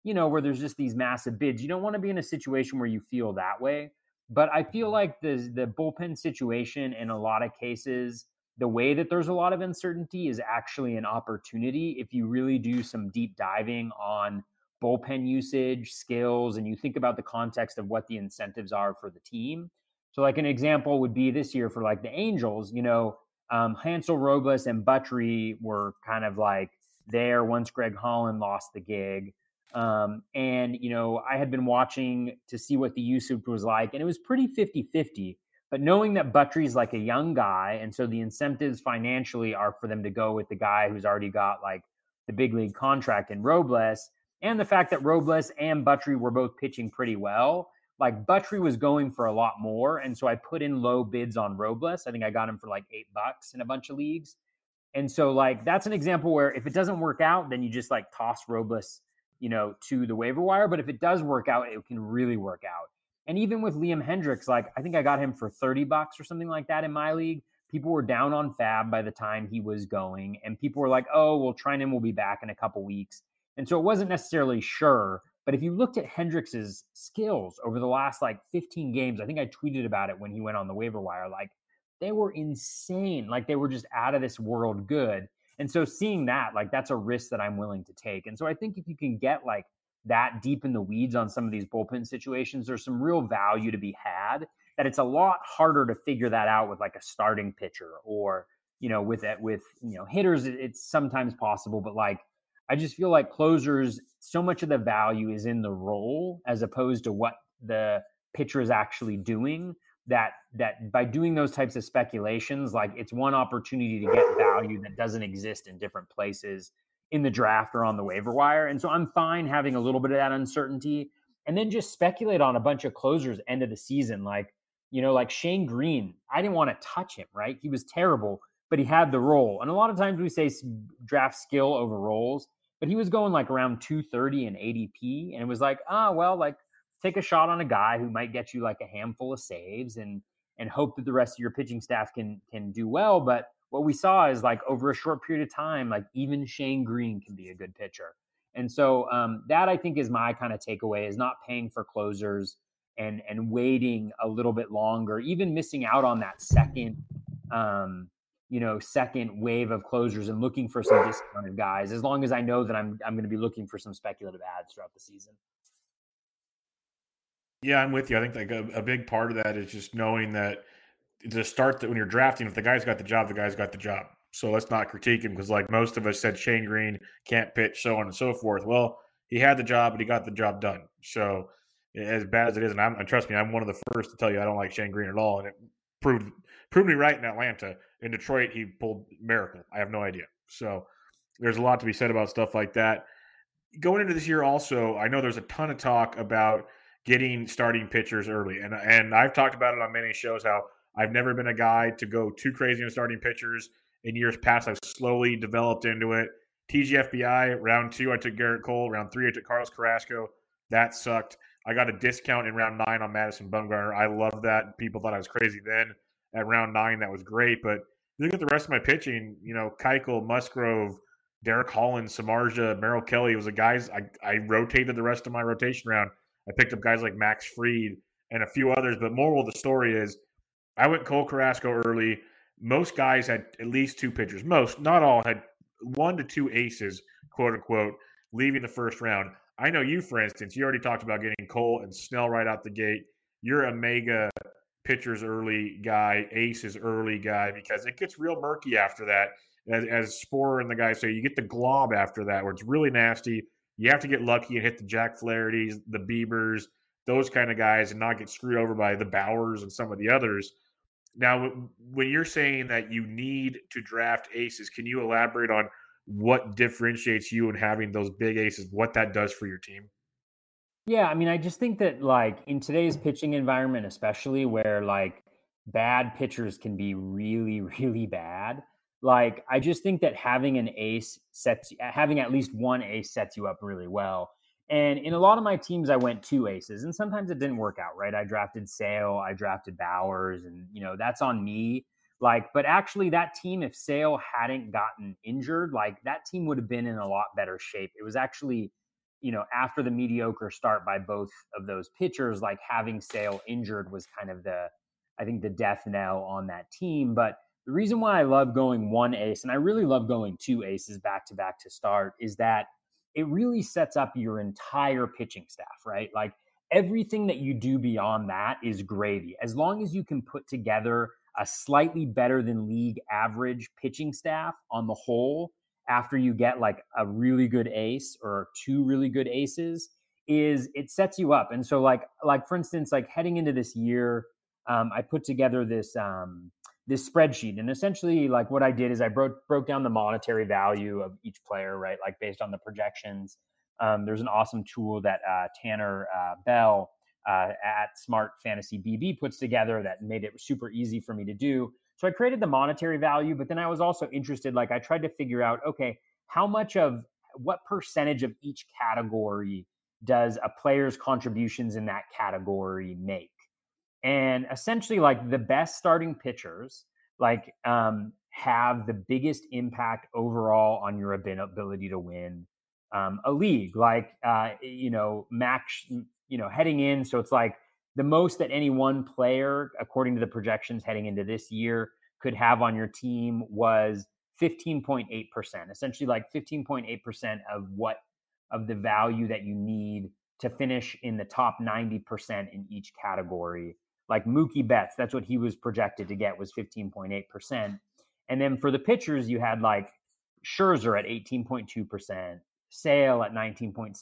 you know, where there's just these massive bids. You don't want to be in a situation where you feel that way. But I feel mm-hmm. like the the bullpen situation in a lot of cases, the way that there's a lot of uncertainty is actually an opportunity if you really do some deep diving on bullpen usage, skills, and you think about the context of what the incentives are for the team. So, like an example would be this year for like the Angels, you know, um, Hansel Robles and Buttrey were kind of like there once Greg Holland lost the gig. Um, and, you know, I had been watching to see what the usage was like, and it was pretty 50 50. But knowing that Buttrey's like a young guy, and so the incentives financially are for them to go with the guy who's already got like the big league contract in Robles, and the fact that Robles and Buttrey were both pitching pretty well, like Buttrey was going for a lot more. And so I put in low bids on Robles. I think I got him for like eight bucks in a bunch of leagues. And so like that's an example where if it doesn't work out, then you just like toss Robles, you know, to the waiver wire. But if it does work out, it can really work out. And even with Liam Hendriks, like I think I got him for 30 bucks or something like that in my league. People were down on Fab by the time he was going, and people were like, "Oh, well, Treinen will be back in a couple weeks," and so it wasn't necessarily sure. But if you looked at Hendriks's skills over the last like 15 games, I think I tweeted about it when he went on the waiver wire. Like they were insane. Like they were just out of this world good. And so seeing that, like that's a risk that I'm willing to take. And so I think if you can get like that deep in the weeds on some of these bullpen situations, there's some real value to be had. That it's a lot harder to figure that out with like a starting pitcher or you know with it with you know hitters. It's sometimes possible, but like I just feel like closers, so much of the value is in the role as opposed to what the pitcher is actually doing. That that by doing those types of speculations, like it's one opportunity to get value that doesn't exist in different places in the draft or on the waiver wire. And so I'm fine having a little bit of that uncertainty and then just speculate on a bunch of closers end of the season. Like, you know, like Shane Greene, I didn't want to touch him, right? He was terrible, but he had the role. And a lot of times we say draft skill over roles but he was going like around 230 and ADP. And it was like, ah, oh, well, like take a shot on a guy who might get you like a handful of saves and and hope that the rest of your pitching staff can can do well. But what we saw is like over a short period of time, like even Shane Greene can be a good pitcher. And so um, that I think is my kind of takeaway is not paying for closers and and waiting a little bit longer, even missing out on that second um, you know second wave of closers and looking for some discounted guys as long as i know that i'm i'm going to be looking for some speculative ads throughout the season. Yeah i'm with you. I think like a, a big part of that is just knowing that to start that when you're drafting if the guy's got the job the guy's got the job. So let's not critique him because like most of us said shane Greene can't pitch so on and so forth. Well he had the job but he got the job done. So as bad as it is and i'm trust me i'm one of the first to tell you i don't like shane Greene at all and it proved proved me right in atlanta in Detroit, he pulled miracle. I have no idea. So there's a lot to be said about stuff like that. Going into this year, also, I know there's a ton of talk about getting starting pitchers early, and and I've talked about it on many shows how I've never been a guy to go too crazy on starting pitchers. In years past, I've slowly developed into it. TGFBI round two, I took Gerrit Cole. Round three, I took Carlos Carrasco. That sucked. I got a discount in round nine on Madison Bumgarner. I love that. People thought I was crazy then at round nine. That was great. But look at the rest of my pitching, you know, Keuchel, Musgrove, Derek Holland, Samardzija, Merrill Kelly was the guys I, I rotated the rest of my rotation round. I picked up guys like Max Fried and a few others. But moral of the story is I went Cole Carrasco early. Most guys had at least two pitchers. Most, not all, had one to two aces, quote unquote, leaving the first round. I know you, for instance, you already talked about getting Cole and Snell right out the gate. You're a mega pitchers early guy, aces early guy, because it gets real murky after that. As, as Sporer and the guys say, you get the glob after that, where it's really nasty. You have to get lucky and hit the Jack Flaherty's, the Biebers, those kind of guys, and not get screwed over by the Bauers and some of the others. Now, when you're saying that you need to draft aces, can you elaborate on what differentiates you in having those big aces, what that does for your team? Yeah, I mean, I just think that like in today's pitching environment, especially where like bad pitchers can be really, really bad. Like, I just think that having an ace sets, having at least one ace sets you up really well. And in a lot of my teams, I went two aces, and sometimes it didn't work out. Right, I drafted Sale, I drafted Bauers, and you know that's on me. Like, but actually, that team, if Sale hadn't gotten injured, like that team would have been in a lot better shape. It was actually, you know, after the mediocre start by both of those pitchers, like having Sale injured was kind of the, I think, the death knell on that team. But the reason why I love going one ace, and I really love going two aces back to back to start, is that it really sets up your entire pitching staff, right? Like everything that you do beyond that is gravy. As long as you can put together a slightly better than league average pitching staff on the whole after you get like a really good ace or two really good aces is it sets you up. And so like like for instance like heading into this year um, i put together this um, this spreadsheet. And essentially like what i did is i broke broke down the monetary value of each player right like based on the projections. Um, there's an awesome tool that uh, tanner uh, bell uh, at Smart Fantasy BB puts together that made it super easy for me to do. So I created the monetary value, but then I was also interested. Like I tried to figure out, okay, how much of what percentage of each category does a player's contributions in that category make? And essentially, like the best starting pitchers, like um, have the biggest impact overall on your ability to win um, a league. Like uh, you know, Max you know, heading in. So it's like the most that any one player, according to the projections heading into this year, could have on your team was 15.8%, essentially like 15.8% of what of the value that you need to finish in the top 90% in each category. Like Mookie Betts, that's what he was projected to get was 15.8%. And then for the pitchers, you had like Scherzer at 18.2%, Sale at 19.7%,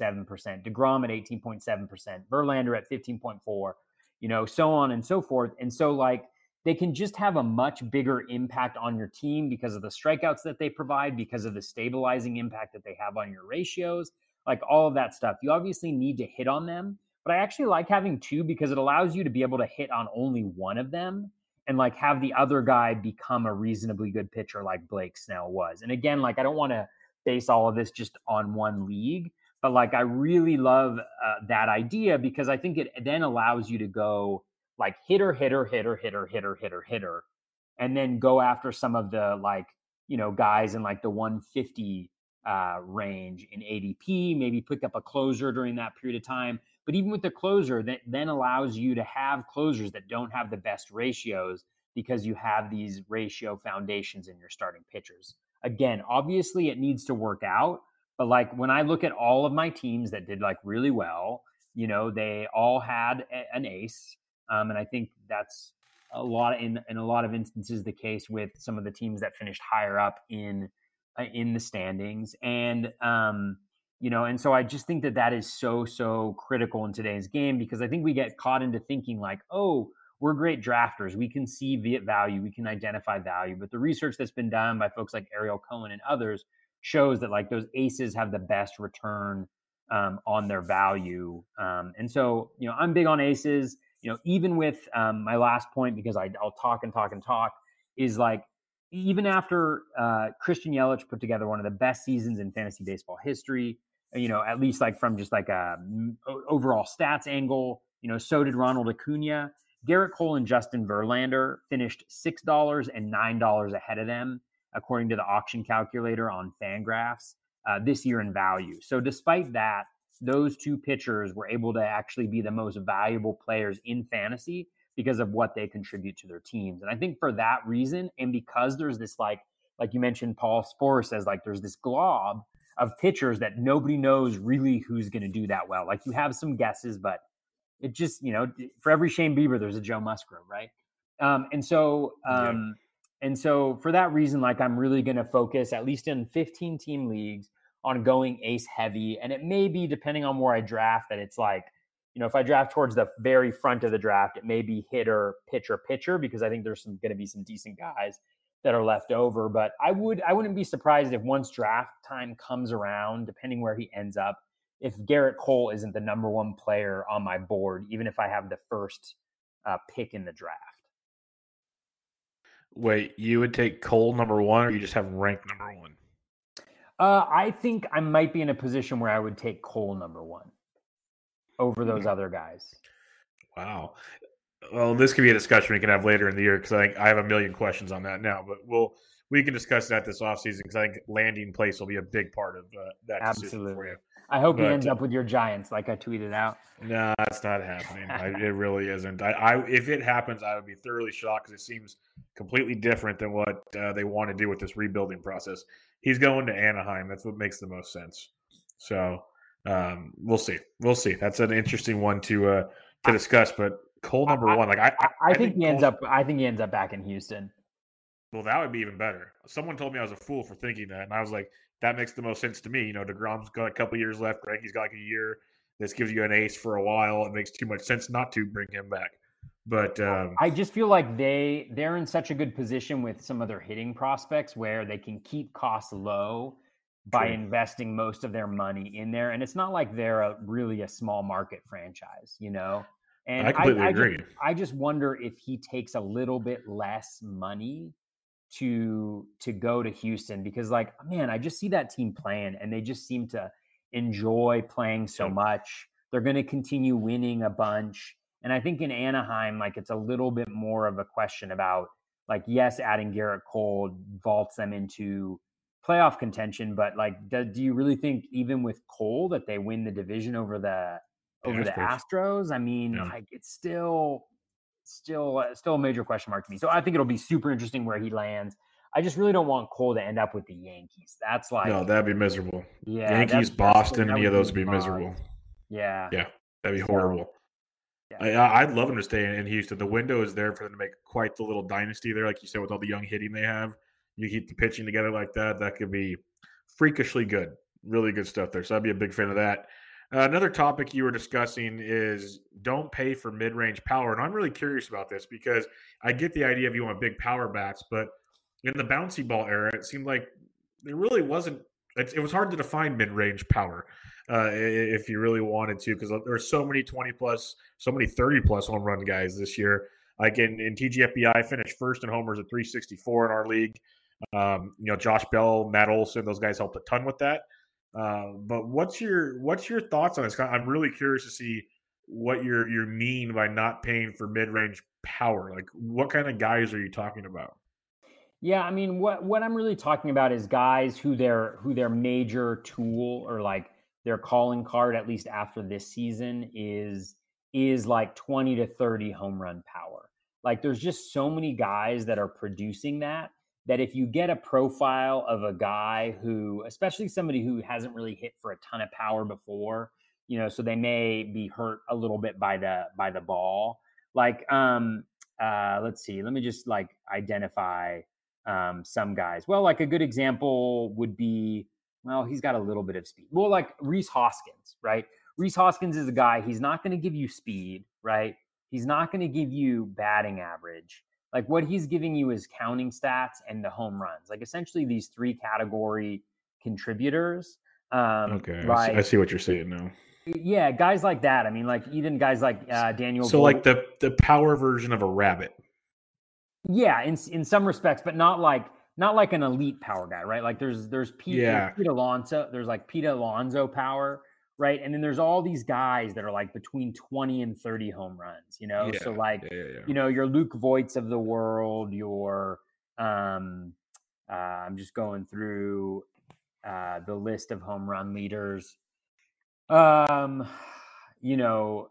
DeGrom at 18.7%, Verlander at 15.4, you know, so on and so forth. And so like they can just have a much bigger impact on your team because of the strikeouts that they provide, because of the stabilizing impact that they have on your ratios, like all of that stuff. You obviously need to hit on them, but I actually like having two because it allows you to be able to hit on only one of them and like have the other guy become a reasonably good pitcher like Blake Snell was. And again, like I don't want to base all of this just on one league. But like, I really love uh, that idea because I think it then allows you to go like hitter, hitter, hitter, hitter, hitter, hitter, hitter, and then go after some of the like, you know, guys in like the 150 uh, range in ADP, maybe pick up a closer during that period of time. But even with the closer, that then allows you to have closers that don't have the best ratios because you have these ratio foundations in your starting pitchers. Again, obviously it needs to work out, but like when I look at all of my teams that did like really well, you know, they all had a, an ace. Um, and I think that's a lot in in a lot of instances the case with some of the teams that finished higher up in uh, in the standings and um you know and so i just think that that is so so critical in today's game because i think we get caught into thinking like oh we're great drafters. We can see value, we can identify value. But the research that's been done by folks like Ariel Cohen and others shows that like those aces have the best return um, on their value. Um, and so, you know, I'm big on aces. You know, even with um, my last point, because I, will talk and talk and talk, is like even after uh, Christian Yelich put together one of the best seasons in fantasy baseball history, you know, at least like from just like a overall stats angle, you know, so did Ronald Acuna. Gerrit Cole and Justin Verlander finished $6 and $9 ahead of them, according to the auction calculator on Fangraphs uh, this year in value. So, despite that, those two pitchers were able to actually be the most valuable players in fantasy because of what they contribute to their teams. And I think for that reason, and because there's this like, like you mentioned, Paul Sporer says like there's this glob of pitchers that nobody knows really who's going to do that well. Like you have some guesses, but it just you know for every Shane Bieber, there's a Joe Musgrove, right? Um, and so um, yeah. and so for that reason, like I'm really going to focus at least in 15 team leagues on going ace heavy, and it may be depending on where I draft that it's like you know if I draft towards the very front of the draft, it may be hitter, pitcher, pitcher because I think there's some going to be some decent guys that are left over. But I would I wouldn't be surprised if once draft time comes around, depending where he ends up if Gerrit Cole isn't the number one player on my board, even if I have the first uh, pick in the draft. Wait, you would take Cole number one, or you just have ranked number one? Uh, I think I might be in a position where I would take Cole number one. over those mm-hmm. other guys. Wow. Well, this could be a discussion we can have later in the year because I think I have a million questions on that now, but we'll we can discuss that this offseason because I think landing place will be a big part of uh, that Absolutely. for you. I hope but, he ends up with your Giants, like I tweeted out. No, that's not happening. I, it really isn't. I, I, if it happens, I would be thoroughly shocked because it seems completely different than what uh, they want to do with this rebuilding process. He's going to Anaheim. That's what makes the most sense. So um, we'll see. We'll see. That's an interesting one to uh, to discuss. But Cole number one, like I, I, I think, think, he ends up. I think he ends up back in Houston. Well, that would be even better. Someone told me I was a fool for thinking that, and I was like, that makes the most sense to me. You know, Degrom's got a couple years left. Greggy's got like a year. This gives you an ace for a while. It makes too much sense not to bring him back. But um, I just feel like they they're in such a good position with some of their hitting prospects where they can keep costs low by true. investing most of their money in there. And it's not like they're a, really a small market franchise, you know. And I completely I, I agree. Just, I just wonder if he takes a little bit less money to to go to Houston because like man, I just see that team playing and they just seem to enjoy playing so much. They're going to continue winning a bunch. And I think in Anaheim like it's a little bit more of a question about like yes, adding Gerrit Cole vaults them into playoff contention, but like do, do you really think even with Cole that they win the division over the over the Astros? I mean, yeah. like it's still still uh, still a major question mark to me. So I think it'll be super interesting where he lands. I just really don't want Cole to end up with the Yankees. That's like no, that'd be miserable. Yeah, Yankees, Boston, any of those would be miserable. Yeah, yeah, that'd be horrible. Yeah. I, would love him to stay in Houston. The window is there for them to make quite the little dynasty there, like you said, with all the young hitting they have. You keep the pitching together like that, that could be freakishly good. Really good stuff there. So I'd be a big fan of that. Uh, another topic you were discussing is don't pay for mid range power. And I'm really curious about this because I get the idea of you want big power bats, but in the bouncy ball era, it seemed like there really wasn't, it, it was hard to define mid range power uh, if you really wanted to because there were so many 20 plus, so many 30 plus home run guys this year. Like in, in TGFBI, finished first in homers at 364 in our league. Um, you know, Josh Bell, Matt Olson, those guys helped a ton with that. Uh, but what's your what's your thoughts on this? I'm really curious to see what you're you mean by not paying for mid range power. Like, what kind of guys are you talking about? Yeah, I mean, what what I'm really talking about is guys who their who their major tool or like their calling card, at least after this season, is is like 20 to 30 home run power. Like, there's just so many guys that are producing that that if you get a profile of a guy who, especially somebody who hasn't really hit for a ton of power before, you know, so they may be hurt a little bit by the by the ball. Like, um, uh, let's see, let me just like identify um, some guys. Well, like a good example would be, well, he's got a little bit of speed. Well, like Rhys Hoskins, right? Rhys Hoskins is a guy. He's not going to give you speed, right? He's not going to give you batting average like what he's giving you is counting stats and the home runs like essentially these three category contributors um okay like, I see what you're saying now. Yeah guys like that i mean like even guys like uh daniel so like the the power version of a rabbit. Yeah in in some respects but not like not like an elite power guy right? Like there's there's pete, yeah. pete alonso there's like pete alonso power right? And then there's all these guys that are like between 20 and 30 home runs, you know? Yeah, so like, yeah, yeah, you know, your Luke Voits of the world, your um uh, I'm just going through uh the list of home run leaders. Um, you know,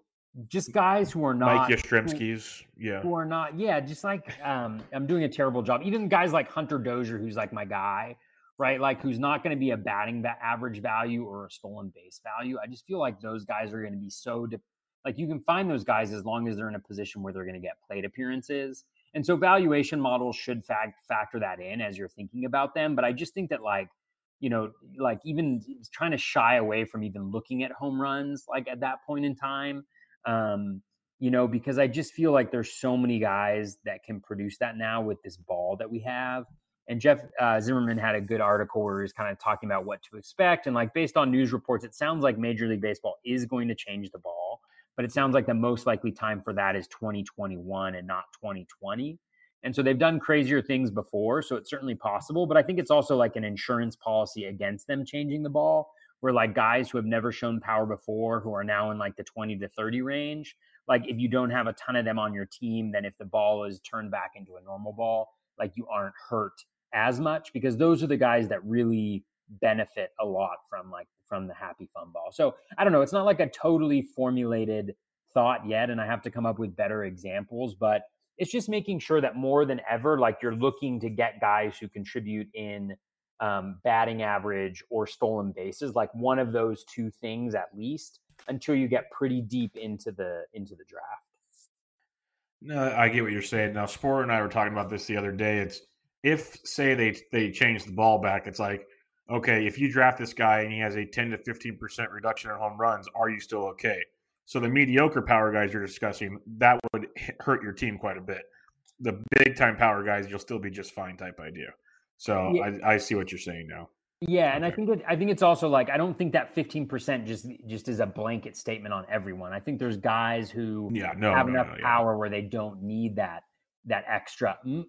just guys who are not Mike Yastrzemski's, yeah. Who are not, yeah, just like um I'm doing a terrible job. Even guys like Hunter Dozier, who's like my guy, right? Like who's not going to be a batting average value or a stolen base value. I just feel like those guys are going to be so de- like you can find those guys as long as they're in a position where they're going to get plate appearances. And so valuation models should fact factor that in as you're thinking about them. But I just think that like, you know, like even trying to shy away from even looking at home runs like at that point in time. Um, you know, because I just feel like there's so many guys that can produce that now with this ball that we have. And Jeff uh, Zimmerman had a good article where he was kind of talking about what to expect. And like based on news reports, it sounds like Major League Baseball is going to change the ball, but it sounds like the most likely time for that is 2021 and not 2020. And so they've done crazier things before, so it's certainly possible. But I think it's also like an insurance policy against them changing the ball, where like guys who have never shown power before, who are now in like the 20 to 30 range, like if you don't have a ton of them on your team, then if the ball is turned back into a normal ball, like you aren't hurt as much because those are the guys that really benefit a lot from like from the happy fun ball. So I don't know, it's not like a totally formulated thought yet, and I have to come up with better examples, but it's just making sure that more than ever, like you're looking to get guys who contribute in um, batting average or stolen bases, like one of those two things at least, until you get pretty deep into the into the draft. No, I get what you're saying. Now, Sporer and I were talking about this the other day. It's if say they they change the ball back, it's like okay, if you draft this guy and he has a 10 to 15 percent reduction in home runs, are you still okay? So the mediocre power guys you're discussing that would hurt your team quite a bit. The big time power guys, you'll still be just fine type idea. So yeah. I, I see what you're saying now. Yeah, and I think it, I think it's also like I don't think that 15% just just is a blanket statement on everyone. I think there's guys who yeah, no, have no, enough no, power yeah. where they don't need that that extra oomph.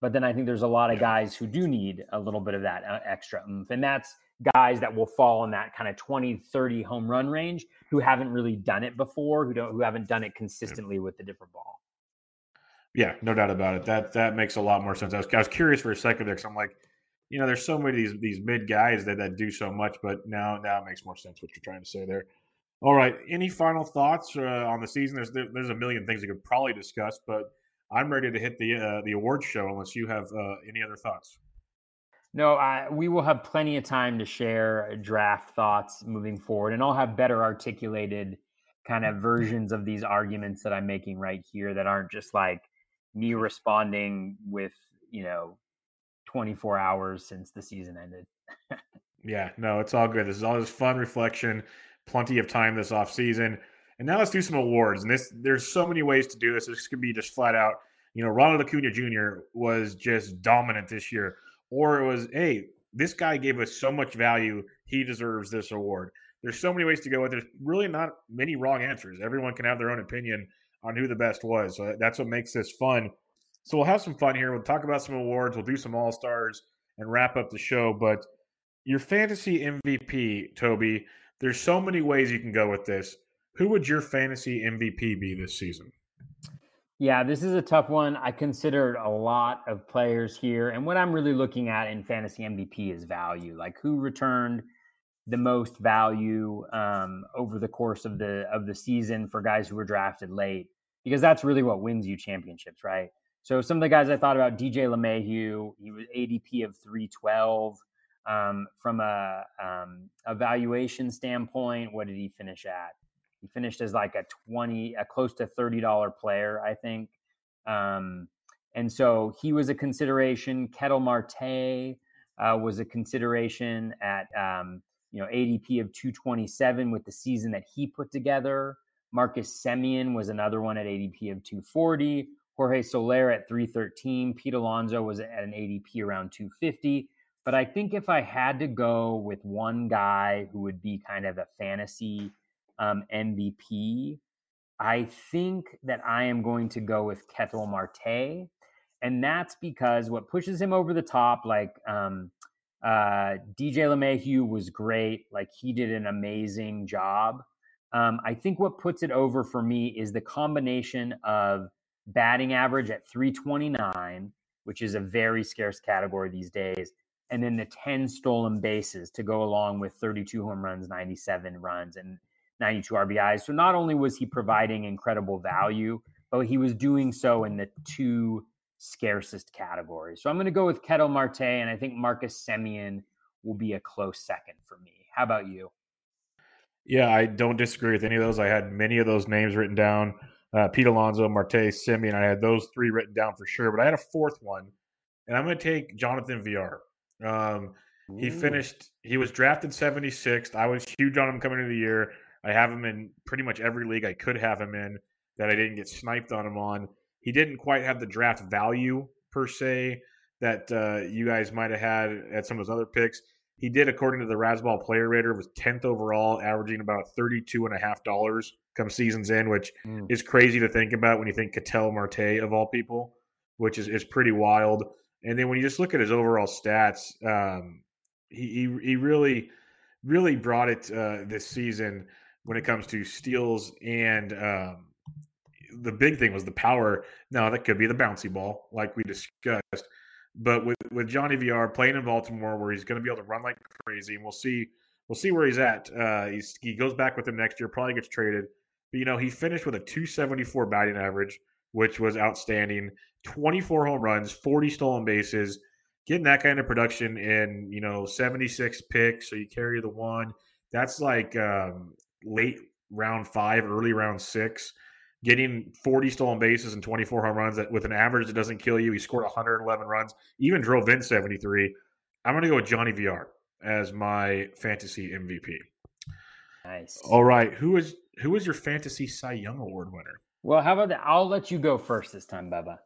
But then I think there's a lot of guys who do need a little bit of that uh, extra oomph, and that's guys that will fall in that kind of 20, 30 home run range who haven't really done it before, who don't who haven't done it consistently with the different ball. Yeah, no doubt about it. That that makes a lot more sense. I was, I was curious for a second there because I'm like, you know, there's so many of these these mid guys that, that do so much, but now now it makes more sense what you're trying to say there. All right, any final thoughts uh, on the season? There's there, there's a million things we could probably discuss, but I'm ready to hit the uh, the awards show unless you have uh, any other thoughts. No, I, we will have plenty of time to share draft thoughts moving forward, and I'll have better articulated kind of versions of these arguments that I'm making right here that aren't just like me responding with you know 24 hours since the season ended. yeah, no, it's all good. This is all just fun reflection, plenty of time this off season. And now let's do some awards. And this there's so many ways to do this. This could be just flat out, you know, Ronald Acuna Jr. was just dominant this year. Or it was, hey, this guy gave us so much value, he deserves this award. There's so many ways to go with it. There's really not many wrong answers. Everyone can have their own opinion on who the best was. So that's what makes this fun. So we'll have some fun here. We'll talk about some awards. We'll do some all stars and wrap up the show. But your fantasy MVP, Toby, there's so many ways you can go with this. Who would your fantasy MVP be this season? Yeah, this is a tough one. I considered a lot of players here, and what I'm really looking at in fantasy MVP is value. Like who returned the most value um, over the course of the of the season for guys who were drafted late, because that's really what wins you championships, right? So some of the guys I thought about, DJ LeMahieu, he was ADP of 312. Um, from a um, evaluation standpoint, what did he finish at? He finished as like a 20, a close to $30 player, I think. Um, and so he was a consideration. Ketel Marte uh, was a consideration at, um, you know, ADP of 227 with the season that he put together. Marcus Semien was another one at ADP of 240. Jorge Soler at 313. Pete Alonso was at an ADP around 250. But I think if I had to go with one guy who would be kind of a fantasy um, MVP, I think that I am going to go with Ketel Marte. And that's because what pushes him over the top, like um, uh, DJ LeMahieu was great. Like he did an amazing job. Um, I think what puts it over for me is the combination of batting average at 329, which is a very scarce category these days, and then the 10 stolen bases to go along with 32 home runs, 97 runs, and 92 RBIs. So not only was he providing incredible value, but he was doing so in the two scarcest categories. So I'm going to go with Ketel Marte, and I think Marcus Semien will be a close second for me. How about you? Yeah, I don't disagree with any of those. I had many of those names written down uh, Pete Alonso, Marte, Simeon. I had those three written down for sure, but I had a fourth one, and I'm going to take Jonathan Villar. Um, he finished. He was drafted 76th. I was huge on him coming into the year. I have him in pretty much every league I could have him in that I didn't get sniped on him on. He didn't quite have the draft value per se that uh, you guys might have had at some of those other picks. He did, according to the Razzball Player Rater, was 10th overall, averaging about $32.5 come season's end, which mm. is crazy to think about when you think Ketel Marte of all people, which is, is pretty wild. And then when you just look at his overall stats, um, he, he, he really really brought it uh, this season when it comes to steals and um, the big thing was the power. Now that could be the bouncy ball, like we discussed. But with with Johnny VR playing in Baltimore, where he's going to be able to run like crazy, and we'll see we'll see where he's at. Uh, he's, he goes back with him next year, probably gets traded. But you know, he finished with a 274 batting average, which was outstanding. 24 home runs, 40 stolen bases. Getting that kind of production in you know 76 picks, so you carry the one. That's like um, late round five, early round six getting 40 stolen bases and 24 home runs with an average that doesn't kill you. He scored 111 runs, even drove in 73. I'm going to go with Johnny VR as my fantasy MVP. Nice. All right, who is who is your fantasy Cy Young Award winner? Well, how about that? I'll let you go first this time, Bubba.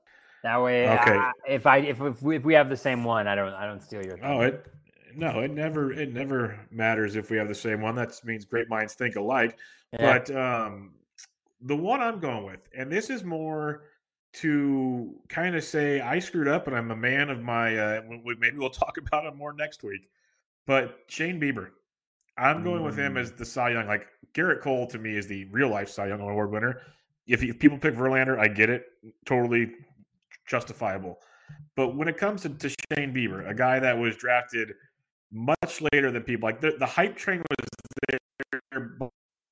That way, okay. I, if I if, if we, if we have the same one, I don't I don't steal your. Oh, it no, it never it never matters if we have the same one. That means great minds think alike. Yeah. But um, the one I'm going with, and this is more to kind of say I screwed up and I'm a man of my. Uh, maybe we'll talk about it more next week. But Shane Bieber, I'm going mm. with him as mm. the Cy Young. Like Gerrit Cole to me is the real life Cy Young Award winner. If, if people pick Verlander, I get it, totally justifiable. But when it comes to, to Shane Bieber, a guy that was drafted much later than people like the, the hype train was there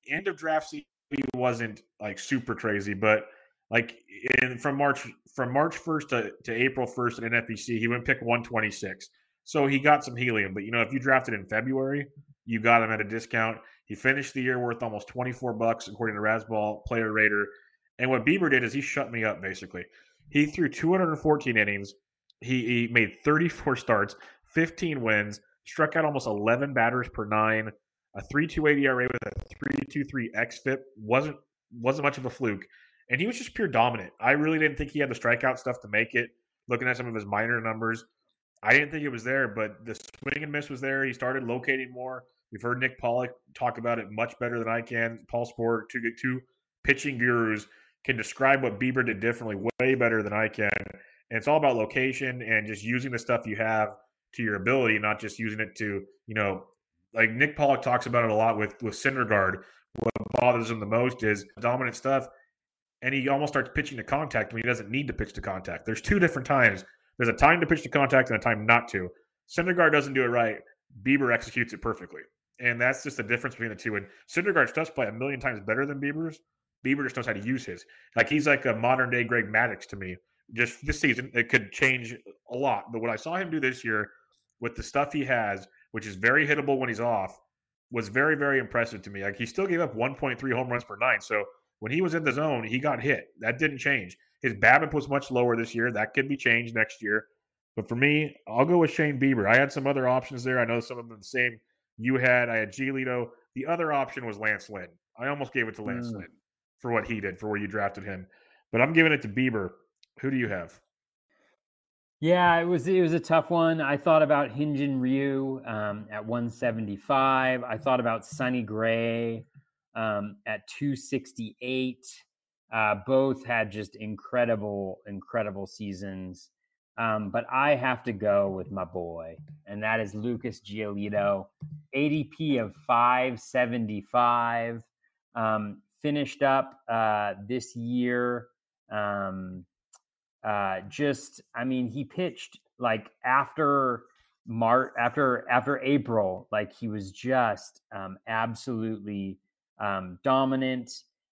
end of draft season he wasn't like super crazy, but like in from March from March first to, to April first in NFBC, he went pick one twenty six. So he got some helium. But you know, if you drafted in February, you got him at a discount. He finished the year worth almost twenty four bucks according to Razzball Player Rater. And what Bieber did is he shut me up basically. He threw 214 innings. He, he made 34 starts, 15 wins, struck out almost 11 batters per nine, a 3.28 ERA with a 3.23 xFIP wasn't wasn't much of a fluke, and he was just pure dominant. I really didn't think he had the strikeout stuff to make it. Looking at some of his minor numbers, I didn't think it was there, but the swing and miss was there. He started locating more. We've heard Nick Pollack talk about it much better than I can. Paul Sporer, two two pitching gurus, can describe what Bieber did differently way better than I can. And it's all about location and just using the stuff you have to your ability, not just using it to you know like Nick Pollack talks about it a lot with with Syndergaard. What bothers him the most is dominant stuff, and he almost starts pitching to contact when he doesn't need to pitch to contact. There's two different times. There's a time to pitch to contact and a time not to. Syndergaard doesn't do it right. Bieber executes it perfectly, and that's just the difference between the two. And Syndergaard's does play a million times better than Bieber's. Bieber just knows how to use his. Like he's like a modern day Greg Maddux to me. Just this season, it could change a lot. But what I saw him do this year with the stuff he has which is very hittable when he's off, was very, very impressive to me. Like he still gave up 1.3 home runs per nine. So when he was in the zone, he got hit. That didn't change. His BABIP was much lower this year. That could be changed next year. But for me, I'll go with Shane Bieber. I had some other options there. I know some of them the same you had. I had Giolito. The other option was Lance Lynn. I almost gave it to Lance mm. Lynn for what he did, for where you drafted him. But I'm giving it to Bieber. Who do you have? Yeah, it was it was a tough one. I thought about Hyun-Jin Ryu um, at 175. I thought about Sonny Gray um, at 268. Uh, both had just incredible, incredible seasons. Um, but I have to go with my boy, and that is Lucas Giolito. ADP of 575. Um, finished up uh, this year. Um, uh, just I mean, he pitched like after March, after after April, like he was just um, absolutely um, dominant.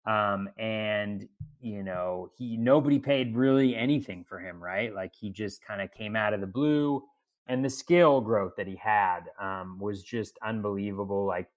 Um, and you know, he nobody paid really anything for him, right? Like he just kind of came out of the blue, and the skill growth that he had um, was just unbelievable. Like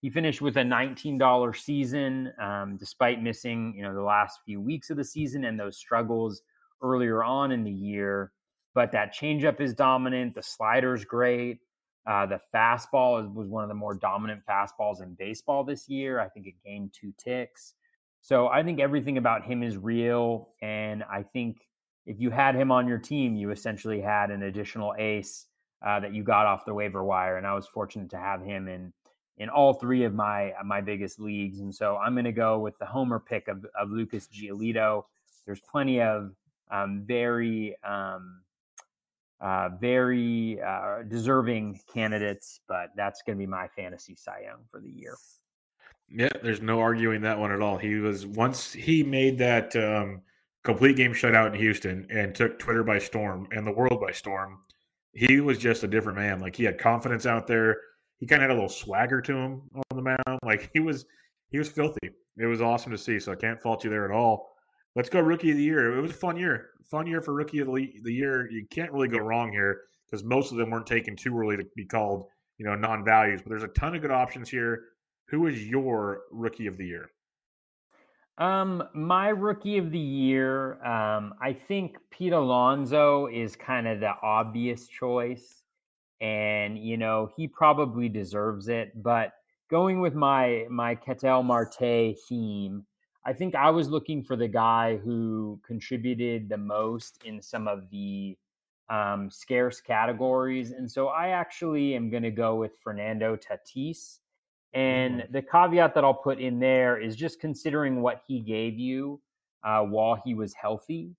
he finished with a $19 season, um, despite missing you know the last few weeks of the season and those struggles earlier on in the year, but that changeup is dominant. The slider's great. Uh, the fastball is, was one of the more dominant fastballs in baseball this year. I think it gained two ticks. So I think everything about him is real. And I think if you had him on your team, you essentially had an additional ace uh, that you got off the waiver wire. And I was fortunate to have him in in all three of my my biggest leagues. And so I'm going to go with the homer pick of, of Lucas Giolito. There's plenty of um, very um, uh, very uh, deserving candidates, but that's going to be my fantasy Cy Young for the year. Yeah, there's no arguing that one at all. He was once he made that um, complete game shutout in Houston and took Twitter by storm and the world by storm. He was just a different man. Like he had confidence out there. He kind of had a little swagger to him on the mound. Like he was, he was filthy. It was awesome to see. So I can't fault you there at all. Let's go rookie of the year. It was a fun year. Fun year for rookie of the year. You can't really go wrong here because most of them weren't taken too early to be called, you know, non-values. But there's a ton of good options here. Who is your rookie of the year? Um, my rookie of the year, um, I think Pete Alonso is kind of the obvious choice, and you know he probably deserves it. But going with my my Ketel Marte theme, I think I was looking for the guy who contributed the most in some of the um, scarce categories, and so I actually am going to go with Fernando Tatis. And mm-hmm. the caveat that I'll put in there is just considering what he gave you uh, while he was healthy.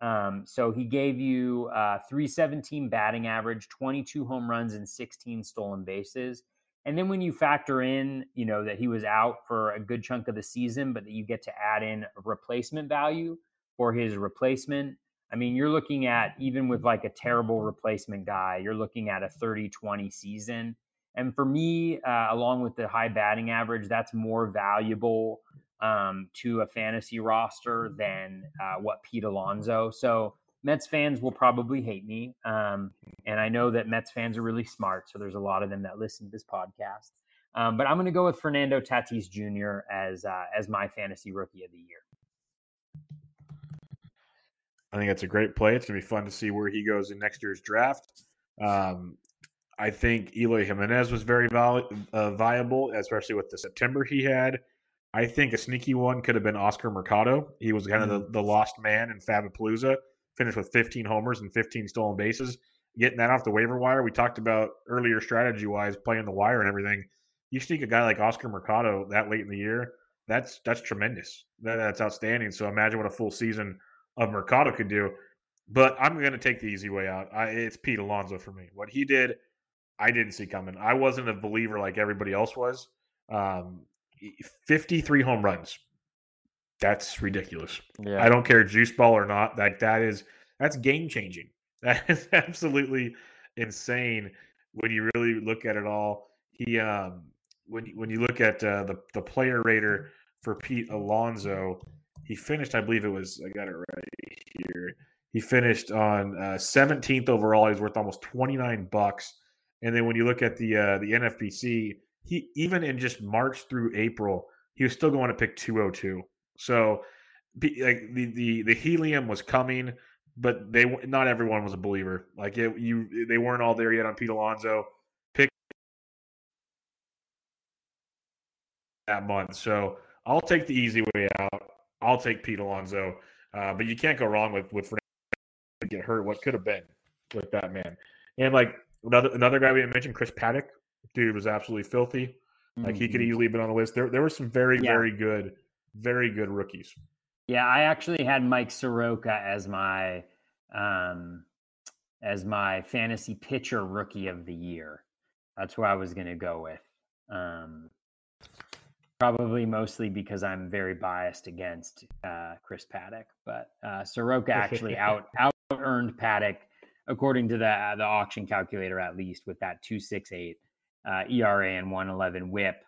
Um, so he gave you uh, 317 batting average, 22 home runs, and 16 stolen bases. And then when you factor in, you know, that he was out for a good chunk of the season, but that you get to add in replacement value for his replacement. I mean, you're looking at even with like a terrible replacement guy, you're looking at a 30 20 season. And for me, uh, along with the high batting average, that's more valuable um, to a fantasy roster than uh, what Pete Alonso. So Mets fans will probably hate me. Um, and I know that Mets fans are really smart. So there's a lot of them that listen to this podcast. Um, but I'm going to go with Fernando Tatis Jr. as uh, as my fantasy rookie of the year. I think that's a great play. It's going to be fun to see where he goes in next year's draft. Um, I think Eloy Jimenez was very uh, viable, especially with the September he had. I think a sneaky one could have been Oscar Mercado. He was kind of the, mm. the lost man in Fabapalooza, finished with 15 homers and 15 stolen bases. Getting that off the waiver wire, we talked about earlier strategy wise, playing the wire and everything. You sneak a guy like Oscar Mercado that late in the year, that's that's tremendous. That, that's outstanding. So imagine what a full season of Mercado could do. But I'm going to take the easy way out. I, it's Pete Alonso for me. What he did I didn't see coming. I wasn't a believer like everybody else was. Um, 53 home runs. That's ridiculous. Yeah. I don't care juice ball or not. Like that is that's game changing. That is absolutely insane when you really look at it all. He um when when you look at uh, the the player rater for Pete Alonso, he finished. I believe it was. I got it right here. He finished on uh, 17th overall. He's worth almost 29 bucks. And then when you look at the uh, the NFBC, he even in just March through April, he was still going to pick 202. So like the the the helium was coming, but they not everyone was a believer. Like it, you they weren't all there yet on Pete Alonso. Pick that month. So I'll take the easy way out. I'll take Pete Alonso. Uh, but you can't go wrong with with get hurt. What could have been with that man? And like Another another guy we didn't mention, Chris Paddack. Dude was absolutely filthy. Like he could mm-hmm. easily have been on the list. There there were some very yeah. very good, very good rookies. Yeah, I actually had Mike Soroka as my um as my fantasy pitcher rookie of the year. That's who I was going to go with. Um, probably mostly because I'm very biased against uh, Chris Paddack, but uh, Soroka actually out out earned Paddock according to the the auction calculator at least with that 268 uh, ERA and 111 whip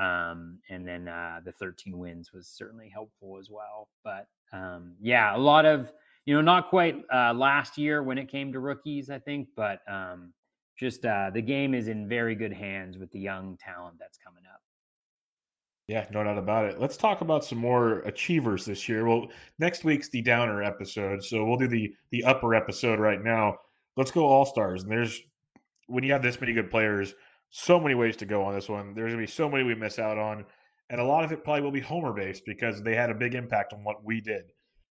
um, and then uh, the 13 wins was certainly helpful as well but um, yeah a lot of you know not quite uh, last year when it came to rookies I think but um, just uh, the game is in very good hands with the young talent that's coming up yeah, no doubt about it. Let's talk about some more achievers this year. Well, next week's the downer episode, so we'll do the the upper episode right now. Let's go all stars. And there's when you have this many good players, so many ways to go on this one. There's gonna be so many we miss out on, and a lot of it probably will be homer based because they had a big impact on what we did.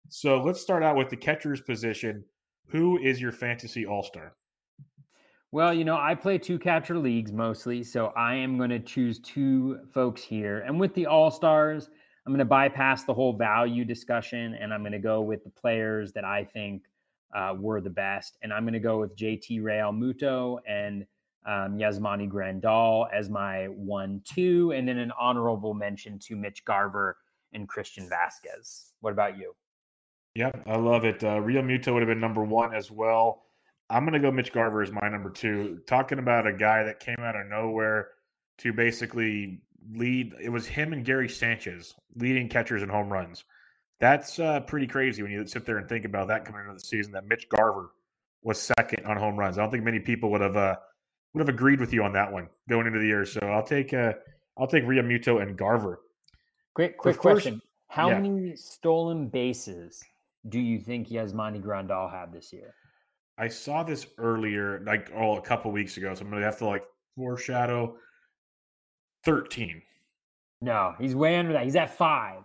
So let's start out with the catcher's position. Who is your fantasy all star? Well, you know, I play two catcher leagues mostly, so I am going to choose two folks here. And with the All Stars, I'm going to bypass the whole value discussion and I'm going to go with the players that I think uh, were the best. And I'm going to go with JT Realmuto and um, Yasmani Grandal as my one, two, and then an honorable mention to Mitch Garver and Christian Vazquez. What about you? Yep, I love it. Uh, Realmuto would have been number one as well. I'm going to go Mitch Garver as my number two. Talking about a guy that came out of nowhere to basically lead. It was him and Gary Sanchez leading catchers and home runs. That's uh, pretty crazy when you sit there and think about that coming into the season. That Mitch Garver was second on home runs. I don't think many people would have uh, would have agreed with you on that one going into the year. So I'll take uh, I'll take Realmuto and Garver. Quick, quick first, question: How yeah. many stolen bases do you think Yasmani Grandal had this year? I saw this earlier, like oh, a couple weeks ago. So I'm gonna have to like foreshadow. Thirteen. No, he's way under that. He's at five.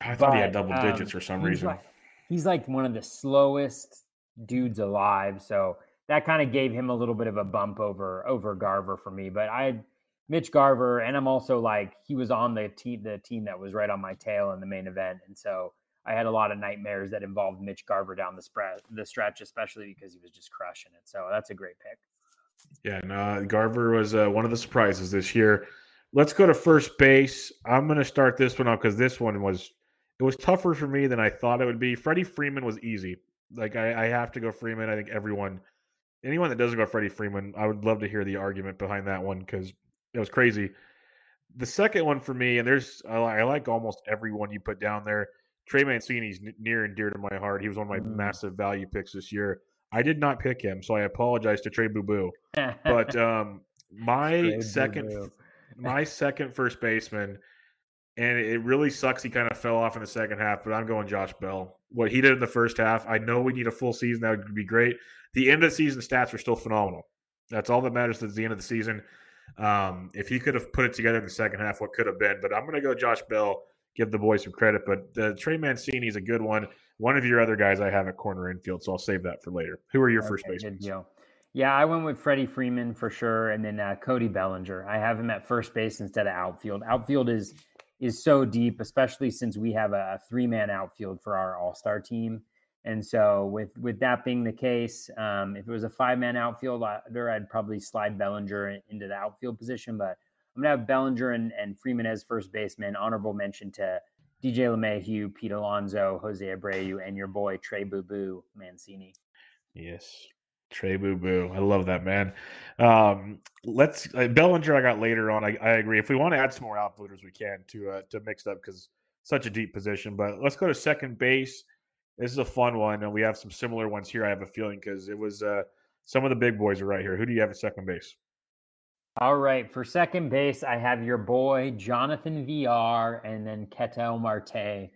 I thought but, he had double digits um, for some reason. Like, he's like one of the slowest dudes alive. So that kind of gave him a little bit of a bump over over Garver for me. But I Mitch Garver, and I'm also like he was on the team the team that was right on my tail in the main event, and so I had a lot of nightmares that involved Mitch Garver down the spread the stretch, especially because he was just crushing it. So that's a great pick. Yeah, no, Garver was uh, one of the surprises this year. Let's go to first base. I'm going to start this one off because this one was it was tougher for me than I thought it would be. Freddie Freeman was easy. Like I, I have to go Freeman. I think everyone, anyone that doesn't go Freddie Freeman, I would love to hear the argument behind that one because it was crazy. The second one for me, and there's I, I like almost everyone you put down there. Trey Mancini's near and dear to my heart. He was one of my mm. massive value picks this year. I did not pick him, so I apologize to Trey Boo Boo. but um, my second, my second first baseman and it really sucks he kind of fell off in the second half, but I'm going Josh Bell. What he did in the first half, I know we need a full season. That would be great. The end of the season stats are still phenomenal. That's all that matters at the end of the season. Um, if he could have put it together in the second half, what could have been. But I'm going to go Josh Bell, give the boys some credit. But uh, Trey Mancini is a good one. One of your other guys I have at corner infield, so I'll save that for later. Who are your okay, first basemen? Yeah, I went with Freddie Freeman for sure, and then uh, Cody Bellinger. I have him at first base instead of outfield. Outfield is is so deep, especially since we have a three man outfield for our All Star team. And so, with with that being the case, um, if it was a five man outfield, I'd probably slide Bellinger into the outfield position. But I'm gonna have Bellinger and, and Freeman as first baseman. Honorable mention to DJ LeMahieu, Pete Alonso, Jose Abreu, and your boy Trey Boo Boo Mancini. Yes, Trey Boo Boo. I love that man. Um, let's uh, Bellinger. I got later on. I, I, agree. If we want to add some more outfielders, we can to uh, to mix up because such a deep position. But let's go to second base. This is a fun one, and we have some similar ones here. I have a feeling because it was uh, some of the big boys are right here. Who do you have at second base? All right, for second base, I have your boy Jonathan Villar, and then Ketel Marte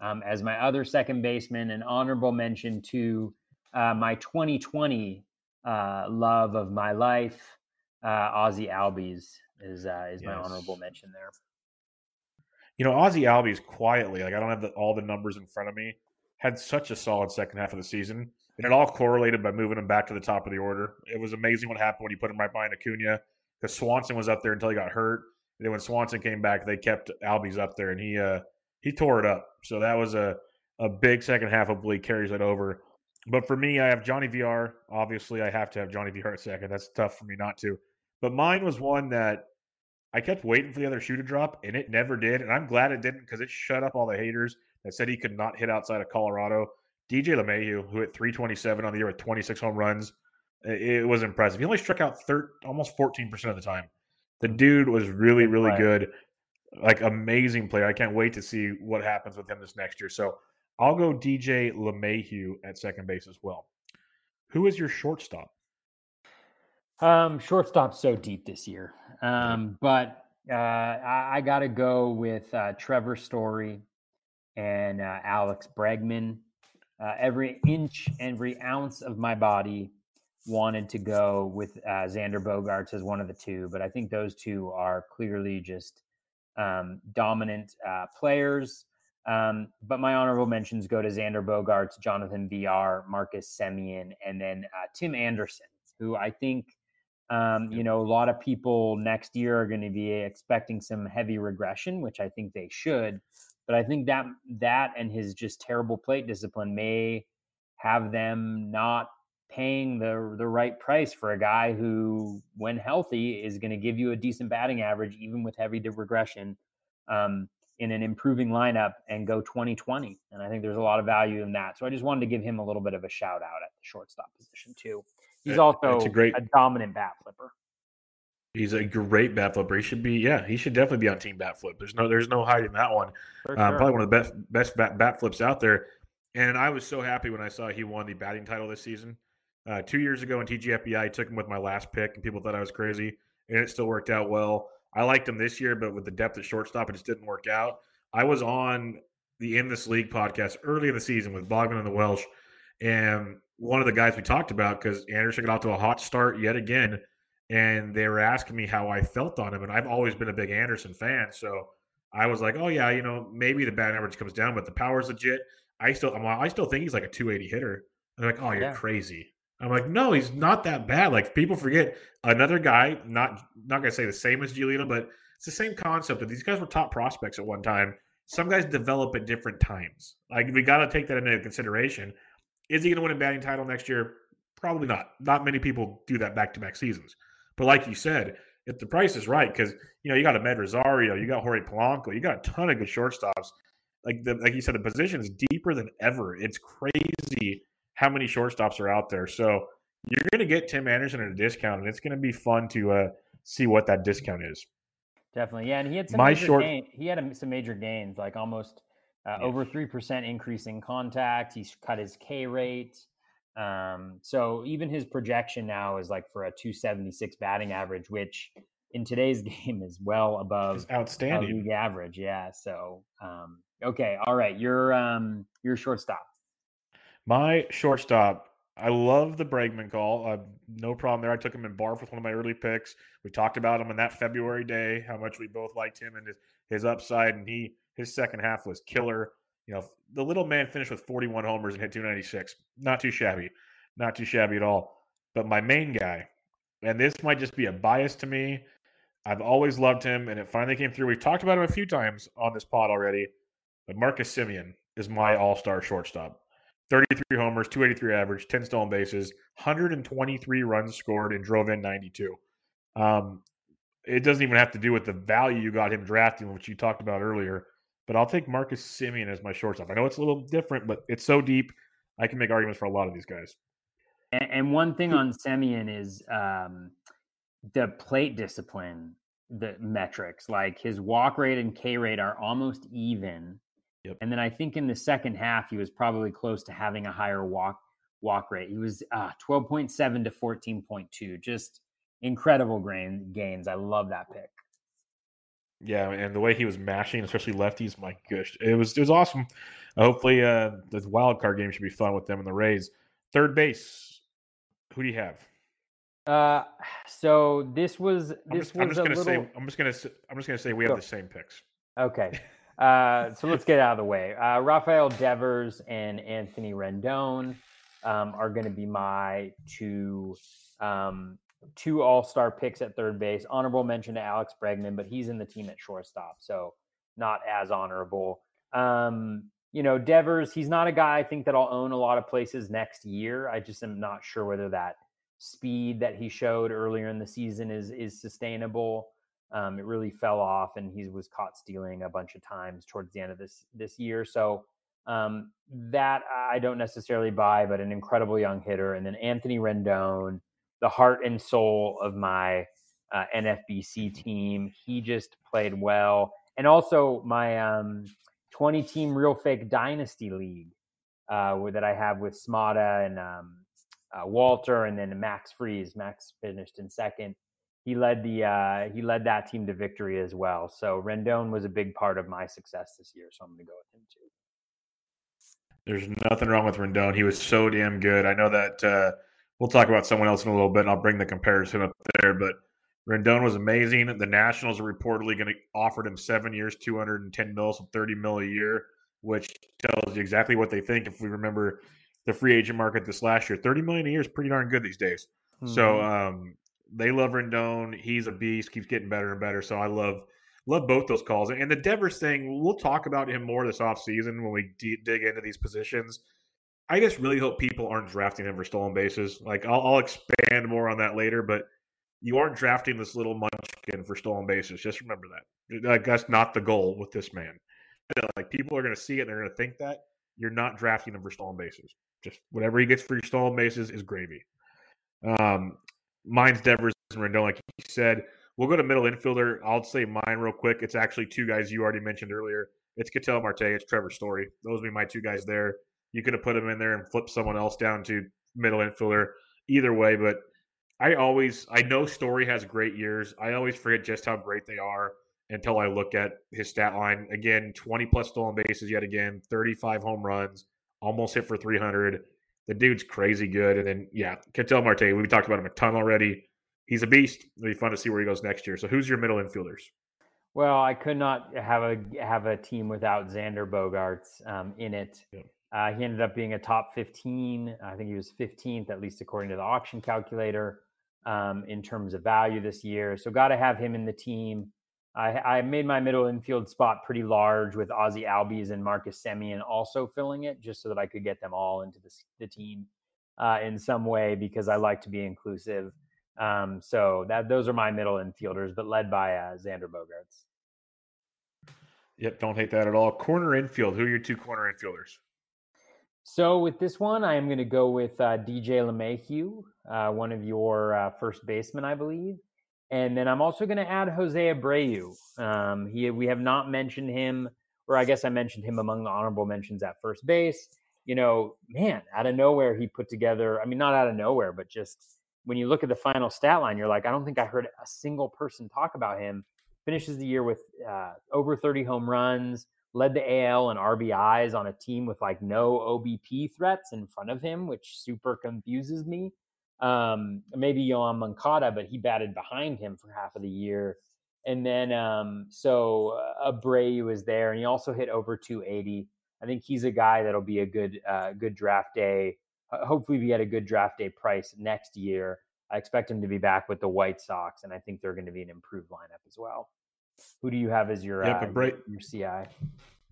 um, as my other second baseman. An honorable mention to uh, my 2020 uh, love of my life, uh, Ozzie Albies is uh, is yes. my honorable mention there. You know, Ozzie Albies quietly, like I don't have the, all the numbers in front of me, had such a solid second half of the season, and it all correlated by moving him back to the top of the order. It was amazing what happened when you put him right behind Acuna, because Swanson was up there until he got hurt. And then when Swanson came back, they kept Albies up there, and he uh, he tore it up. So that was a a big second half. Hopefully, carries it over. But for me, I have Johnny Villar. Obviously, I have to have Johnny Villar at second. That's tough for me not to. But mine was one that I kept waiting for the other shoe to drop, and it never did. And I'm glad it didn't because it shut up all the haters that said he could not hit outside of Colorado. DJ LeMahieu, who hit 327 on the year with 26 home runs, it was impressive. He only struck out thir- almost 14% of the time. The dude was really, really good. Like amazing player. I can't wait to see what happens with him this next year. So I'll go DJ LeMahieu at second base as well. Who is your shortstop? Um, shortstop's so deep this year. Um, but uh, I, I got to go with uh, Trevor Story and uh, Alex Bregman. Uh, every inch, every ounce of my body wanted to go with uh, Xander Bogaerts as one of the two, but I think those two are clearly just um, dominant uh, players. Um, but my honorable mentions go to Xander Bogaerts, Jonathan Villar, Marcus Semien, and then uh, Tim Anderson, who I think, um, you know, a lot of people next year are going to be expecting some heavy regression, which I think they should. But I think that that and his just terrible plate discipline may have them not paying the the right price for a guy who, when healthy, is going to give you a decent batting average, even with heavy regression, um, in an improving lineup and go 2020. And I think there's a lot of value in that. So I just wanted to give him a little bit of a shout out at the shortstop position too. He's also a, great, a dominant bat flipper. He's a great bat flipper. He should be, yeah, he should definitely be on team bat flip. There's no, there's no hiding that one. Um, Probably one of the best, best bat, bat flips out there. And I was so happy when I saw he won the batting title this season. Uh, two years ago in TGFBI, I took him with my last pick, and people thought I was crazy, and it still worked out well. I liked him this year, but with the depth at shortstop, it just didn't work out. I was on the In This League podcast early in the season with Bogman and the Welsh, and one of the guys we talked about because Anderson got off to a hot start yet again, and they were asking me how I felt on him, and I've always been a big Anderson fan, so I was like, oh yeah, you know, maybe the bat average comes down, but the power's legit. I still, I'm, I still think he's like a 280 hitter. And they're like, oh, you're yeah. crazy. I'm like, no, he's not that bad. Like people forget another guy, not not gonna say the same as Giolito, but it's the same concept that these guys were top prospects at one time. Some guys develop at different times. Like we got to take that into consideration. Is he to win a batting title next year? Probably not. Not many people do that back to back seasons. But like you said, if the price is right, because you know you got Amed Rosario, you got Jorge Polanco, you got a ton of good shortstops. Like the like you said, the position is deeper than ever. It's crazy how many shortstops are out there. So you're going to get Tim Anderson at a discount, and it's going to be fun to uh, see what that discount is. Definitely, yeah. And he had some My major short... Gain, he had some major gains, like almost uh, yeah. over three percent increase in contact. He's cut his K rate. Um, so even his projection now is like for a 276 batting average, which in today's game is well above it's outstanding league average. Yeah. So um, okay, all right. Your um, your shortstop. My shortstop, I love the Bregman call. Uh, no problem there. I took him in Barf with one of my early picks. We talked about him on that February day, how much we both liked him and his, his upside, and he his second half was killer. You know, the little man finished with 41 homers and hit 296. Not too shabby, not too shabby at all. But my main guy, and this might just be a bias to me. I've always loved him, and it finally came through. We've talked about him a few times on this pod already, but Marcus Semien is my all-star shortstop. 33 homers, 283 average, 10 stolen bases, 123 runs scored, and drove in 92. Um, it doesn't even have to do with the value you got him drafting, which you talked about earlier. But I'll take Marcus Semien as my shortstop. I know it's a little different, but it's so deep. I can make arguments for a lot of these guys. And, one thing on Semien is um, the plate discipline, the metrics. Like his walk rate and K rate are almost even Yep. And then I think in the second half, he was probably close to having a higher walk walk rate. He was uh, 12.7 to 14.2. Just incredible grain gains. I love that pick. Yeah, and the way he was mashing, especially lefties, my gosh, it was it was awesome. hopefully, uh, the wild card game should be fun with them and the Rays. Third base, who do you have? Uh, so this was this I'm just, was I'm just gonna little... say I'm just gonna I'm just gonna say we have the same picks. Okay. Uh, so let's get out of the way. Uh, Rafael Devers and Anthony Rendon um, are going to be my two um, two All Star picks at third base. Honorable mention to Alex Bregman, but he's in the team at shortstop, so not as honorable. Um, you know, Devers, he's not a guy I think that I'll own a lot of places next year. I just am not sure whether that speed that he showed earlier in the season is is sustainable. Um, it really fell off, and he was caught stealing a bunch of times towards the end of this this year. So um, that I don't necessarily buy, but an incredible young hitter. And then Anthony Rendon, the heart and soul of my uh, NFBC team. He just played well, and also my um, 20 team real fake dynasty league uh, that I have with Smada and um, uh, Walter, and then Max Freeze. Max finished in second he led the uh, he led that team to victory as well. So Rendon was a big part of my success this year. So I'm going to go with him too. There's nothing wrong with Rendon. He was so damn good. I know that uh, we'll talk about someone else in a little bit, and I'll bring the comparison up there. But Rendon was amazing. The Nationals are reportedly going to offer him seven years, 210 mil, so 30 mil a year, which tells you exactly what they think. If we remember the free agent market this last year, 30 million a year is pretty darn good these days. Mm-hmm. So um, they love Rendon. He's a beast. Keeps getting better and better. So I love love both those calls. And the Devers thing, we'll talk about him more this offseason when we d- dig into these positions. I just really hope people aren't drafting him for stolen bases. Like I'll, I'll expand more on that later, but you aren't drafting this little munchkin for stolen bases. Just remember that. Like that's not the goal with this man. Like people are going to see it, and they're going to think that you're not drafting him for stolen bases. Just whatever he gets for your stolen bases is gravy. Um, mine's Devers and Rendon, like you said. We'll go to middle infielder. I'll say mine real quick. It's actually two guys you already mentioned earlier. It's Ketel Marte. It's Trevor Story. Those would be my two guys there. You could have put them in there and flipped someone else down to middle infielder. Either way, but I always I know Story has great years. I always forget just how great they are until I look at his stat line. Again, 20 plus stolen bases yet again, 35 home runs, almost hit for 300. The dude's crazy good. And then, yeah, Ketel Marte, We've talked about him a ton already. He's a beast. It'll be fun to see where he goes next year. So, who's your middle infielders? Well, I could not have a have a team without Xander Bogaerts um, in it. Yeah. Uh, he ended up being a top 15. I think he was 15th, at least according to the auction calculator, um, in terms of value this year. So, got to have him in the team. I, I, made my middle infield spot pretty large with Ozzie Albies and Marcus Semien also filling it, just so that I could get them all into the, the team uh, in some way because I like to be inclusive. Um, so that those are my middle infielders, but led by uh, Xander Bogaerts. Yep, don't hate that at all. Corner infield. Who are your two corner infielders? So with this one, I am going to go with uh, DJ LeMahieu, uh, one of your uh, first basemen, I believe. And then I'm also going to add Jose Abreu. Um, he, we have not mentioned him, or I guess I mentioned him among the honorable mentions at first base. You know, man, out of nowhere, he put together, I mean, not out of nowhere, but just when you look at the final stat line, you're like, I don't think I heard a single person talk about him. Finishes the year with uh, over 30 home runs, led the AL and RBIs on a team with like no OBP threats in front of him, which super confuses me. Um, maybe Yoan Moncada, but he batted behind him for half of the year. And then um, so uh, Abreu is there, and he also hit over 280. I think he's a guy that'll be a good uh, good draft day. Hopefully, we get a good draft day price next year. I expect him to be back with the White Sox, and I think they're going to be an improved lineup as well. Who do you have as your yep, uh, Abra- your, your CI?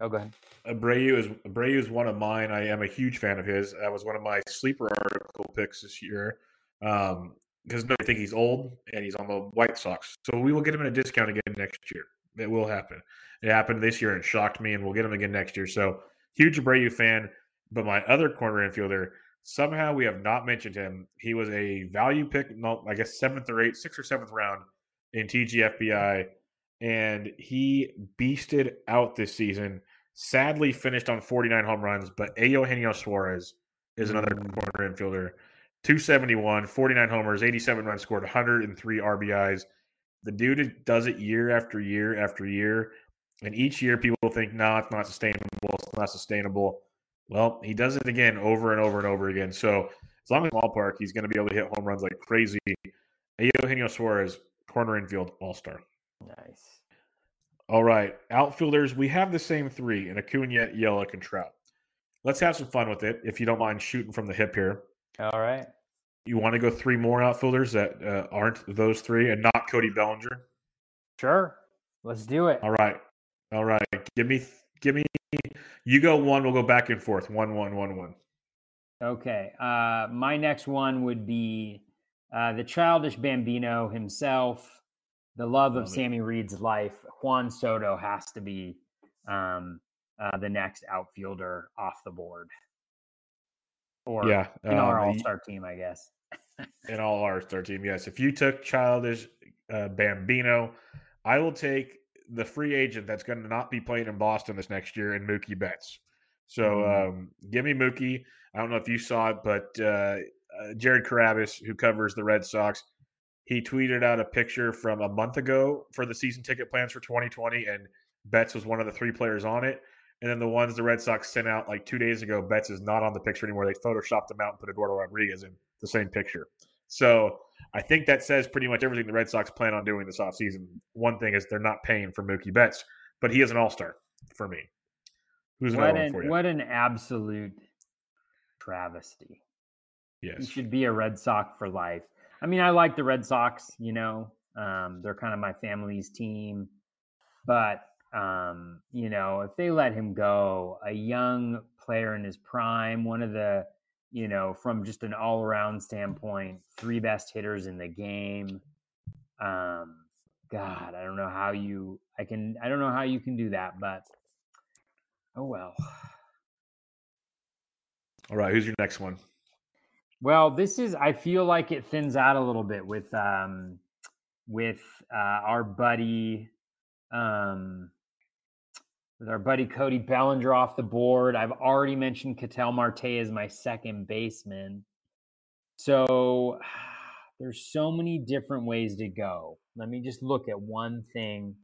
Oh, go ahead. Abreu is Abreu is one of mine. I am a huge fan of his. That was one of my sleeper article picks this year um, because no, I think he's old and he's on the White Sox. So we will get him in a discount again next year. It will happen. It happened this year and shocked me, and we'll get him again next year. So huge Abreu fan. But my other corner infielder, somehow we have not mentioned him. He was a value pick, no, I guess seventh or eighth, sixth or seventh round in TGFBI, and he beasted out this season. Sadly, finished on 49 home runs, but. Eugenio Suarez is another mm. corner infielder 271, 49 homers, 87 runs scored, 103 RBIs. The dude does it year after year after year. And each year people think, no, nah, it's not sustainable. It's not sustainable. Well, he does it again over and over and over again. So as long as ballpark, he's going to be able to hit home runs like crazy. Eugenio Suarez, corner infield all star. Nice. All right. Outfielders, we have the same three in Acuna, Yelich, and Trout. Let's have some fun with it if you don't mind shooting from the hip here. All right. You want to go three more outfielders that uh, aren't those three and not Cody Bellinger? Sure. Let's do it. All right. All right. Give me give me you go one, we'll go back and forth. One, one, one, one. Okay. Uh my next one would be uh the childish Bambino himself, the love, love of it. Sammy Reed's life. Juan Soto has to be um uh, the next outfielder off the board or yeah, in our um, All Star team, I guess. In all our 13. yes. If you took childish uh, Bambino, I will take the free agent that's going to not be playing in Boston this next year and Mookie Betts. So mm. um, give me Mookie. I don't know if you saw it, but uh, uh, Jared Carrabis, who covers the Red Sox, he tweeted out a picture from a month ago for the season ticket plans for 2020, and Betts was one of the three players on it. And then the ones the Red Sox sent out like two days ago, Betts is not on the picture anymore. They photoshopped him out and put Eduardo Rodriguez in the same picture. So I think that says pretty much everything the Red Sox plan on doing this offseason. One thing is they're not paying for Mookie Betts, but he is an all star for me. Who's what an, for you? What an absolute travesty. Yes. He should be a Red Sox for life. I mean, I like the Red Sox, you know, um, they're kind of my family's team, but um, you know, if they let him go, a young player in his prime, one of the, you know, from just an all around standpoint, three best hitters in the game. Um, God, I don't know how you, I can, I don't know how you can do that, but oh well. All right, who's your next one? Well, this is, I feel like it thins out a little bit with, um, with uh, our buddy, um, with our buddy Cody Bellinger off the board. I've already mentioned Ketel Marte as my second baseman. So there's so many different ways to go. Let me just look at one thing.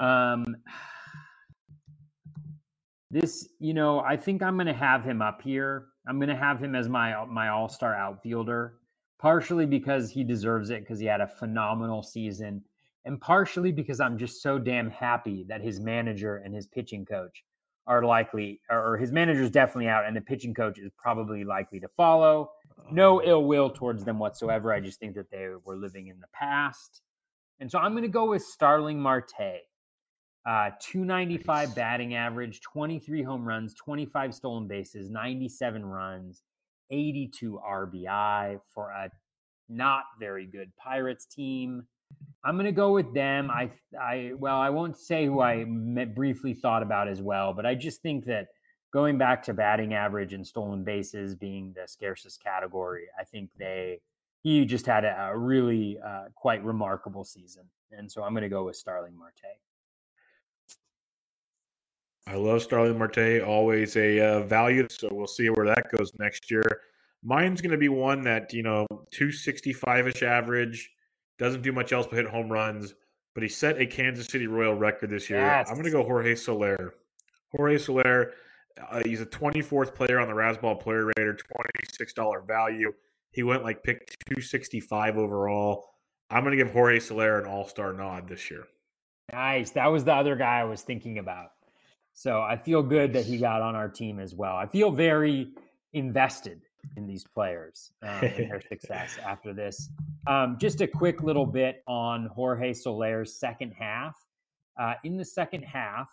Um, this, you know, I think I'm going to have him up here. I'm going to have him as my my All Star outfielder, partially because he deserves it because he had a phenomenal season and partially because I'm just so damn happy that his manager and his pitching coach are likely, or his manager is definitely out, and the pitching coach is probably likely to follow. No ill will towards them whatsoever. I just think that they were living in the past. And so I'm going to go with Starling Marte. Uh, 295 batting average, 23 home runs, 25 stolen bases, 97 runs, 82 RBI for a not very good Pirates team. I'm going to go with them. I, I, well, I won't say who I briefly thought about as well, but I just think that going back to batting average and stolen bases being the scarcest category, I think they, he just had a, a really uh, quite remarkable season. And so I'm going to go with Starling Marte. I love Starling Marte, always a uh, value. So we'll see where that goes next year. Mine's going to be one that, you know, 265 ish average doesn't do much else but hit home runs, but he set a Kansas City Royal record this year. Yes. I'm going to go Jorge Soler. Jorge Soler, uh, he's a 24th player on the Razzball Player Rater, $26 value. He went like pick 265 overall. I'm going to give Jorge Soler an All Star nod this year. Nice. That was the other guy I was thinking about. So I feel good that he got on our team as well. I feel very invested in these players um, and their success after this. Um, just a quick little bit on Jorge Soler's second half. Uh, in the second half,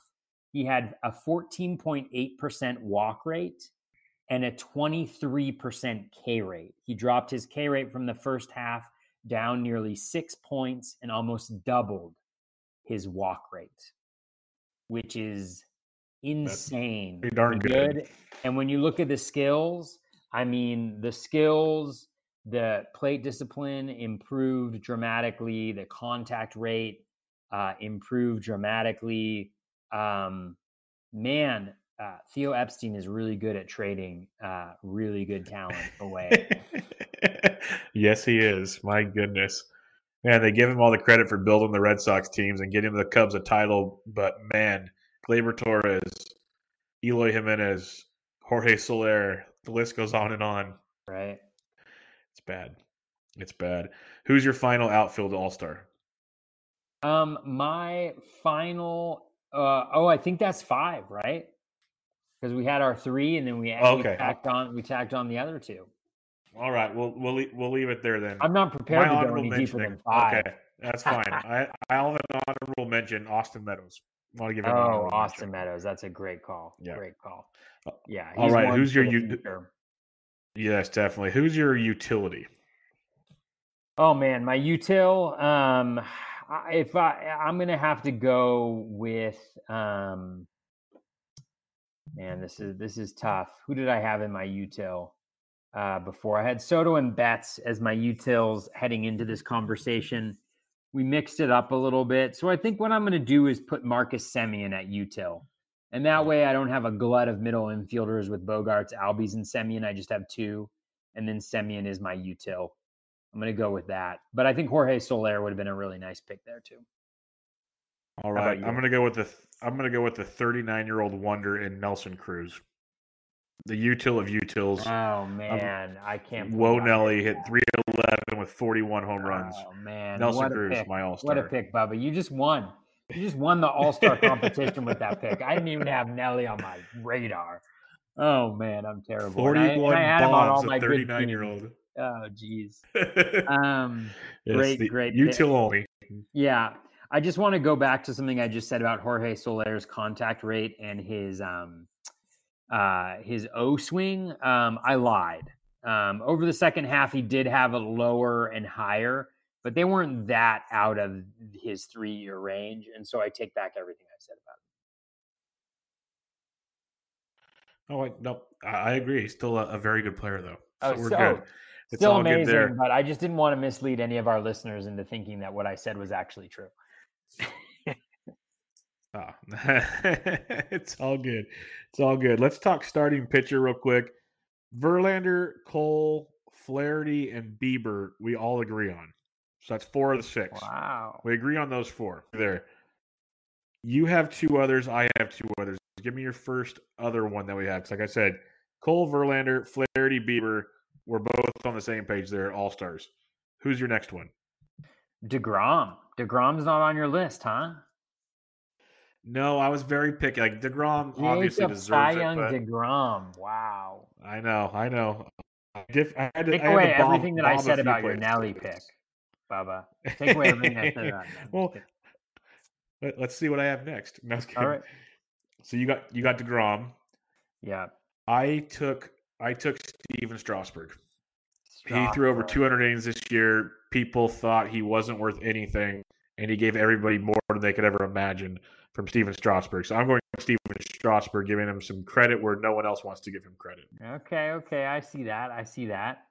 he had a 14.8% walk rate and a 23% K rate. He dropped his K rate from the first half down nearly six points and almost doubled his walk rate, which is insane. Darn good. good. And when you look at the skills, I mean, the skills, the plate discipline improved dramatically, the contact rate uh, improved dramatically. Um, man, uh, Theo Epstein is really good at trading uh, really good talent away. yes, he is. My goodness. Man, they give him all the credit for building the Red Sox teams and getting the Cubs a title, but man, Gleyber Torres, Eloy Jimenez, Jorge Soler, the list goes on and on. Right. It's bad. It's bad. Who's your final outfield all star? Um, my final. Uh, oh, I think that's five, right? Because we had our three, and then we, okay. we tacked on we tacked on the other two. All right, we'll we'll we'll leave it there then. I'm not prepared my to go any deeper than five. Okay, that's fine. I I'll have an honorable mention. Austin Meadows. Want to give oh, Austin. Meadows. That's a great call. Yeah. Great call. Uh, yeah. All right. Who's your u- Yes, definitely. Who's your utility? Oh man, my util. Um, if I, I'm gonna have to go with. Um, man, this is this is tough. Who did I have in my util uh, before? I had Soto and Betts as my utils heading into this conversation. We mixed it up a little bit, so I think what I'm going to do is put Marcus Semien at util. And that way I don't have a glut of middle infielders with Bogaerts, Albies, and Semien. I just have two. And then Semien is my util. I'm going to go with that. But I think Jorge Soler would have been a really nice pick there too. All right, I'm going to go with the I'm going to go with the 39 year old wonder in Nelson Cruz, the util of utils. Oh man, um, I can't. Whoa, Nelly hit 311 with 41 home runs. Oh man, Nelson Cruz, my all star. What a pick, Bubba! You just won. You just won the All Star competition with that pick. I didn't even have Nelly on my radar. Oh man, I'm terrible. Forty-one I, I bombs, a thirty-nine-year-old. Oh geez. Um, yes, great, great. Util only. Yeah, I just want to go back to something I just said about Jorge Soler's contact rate and his um uh, his O swing, um, I lied. Um, over the second half, he did have a lower and higher, but they weren't that out of his three year range. And so I take back everything I said about him. Oh, I, no, I agree. He's still a, a very good player, though. So oh, we're so, good. It's still amazing, but I just didn't want to mislead any of our listeners into thinking that what I said was actually true. oh, it's all good. It's all good. Let's talk starting pitcher real quick. Verlander, Cole, Flaherty, and Bieber, we all agree on. So that's four of the six. Wow. We agree on those four. There. You have two others. I have two others. Give me your first other one that we have. Because, like I said, Cole, Verlander, Flaherty, Bieber, we're both on the same page there, all stars. Who's your next one? DeGrom. DeGrom's not on your list, huh? No, I was very picky. Like Degrom Jacob obviously deserves Cy Young it. But Degrom. Wow. I know. I know. I, diff, I had to, Take I away everything that I said about your Nelly pick, Baba. Take away everything I said about Well, let, us see what I have next. No, All right. So you got you got Degrom. Yeah. I took I took Stephen Strasburg. Strasburg. He threw over 200 innings this year. People thought he wasn't worth anything, and he gave everybody more than they could ever imagine from Stephen Strasburg. So I'm going Stephen Strasburg, giving him some credit where no one else wants to give him credit. Okay, okay, I see that. I see that.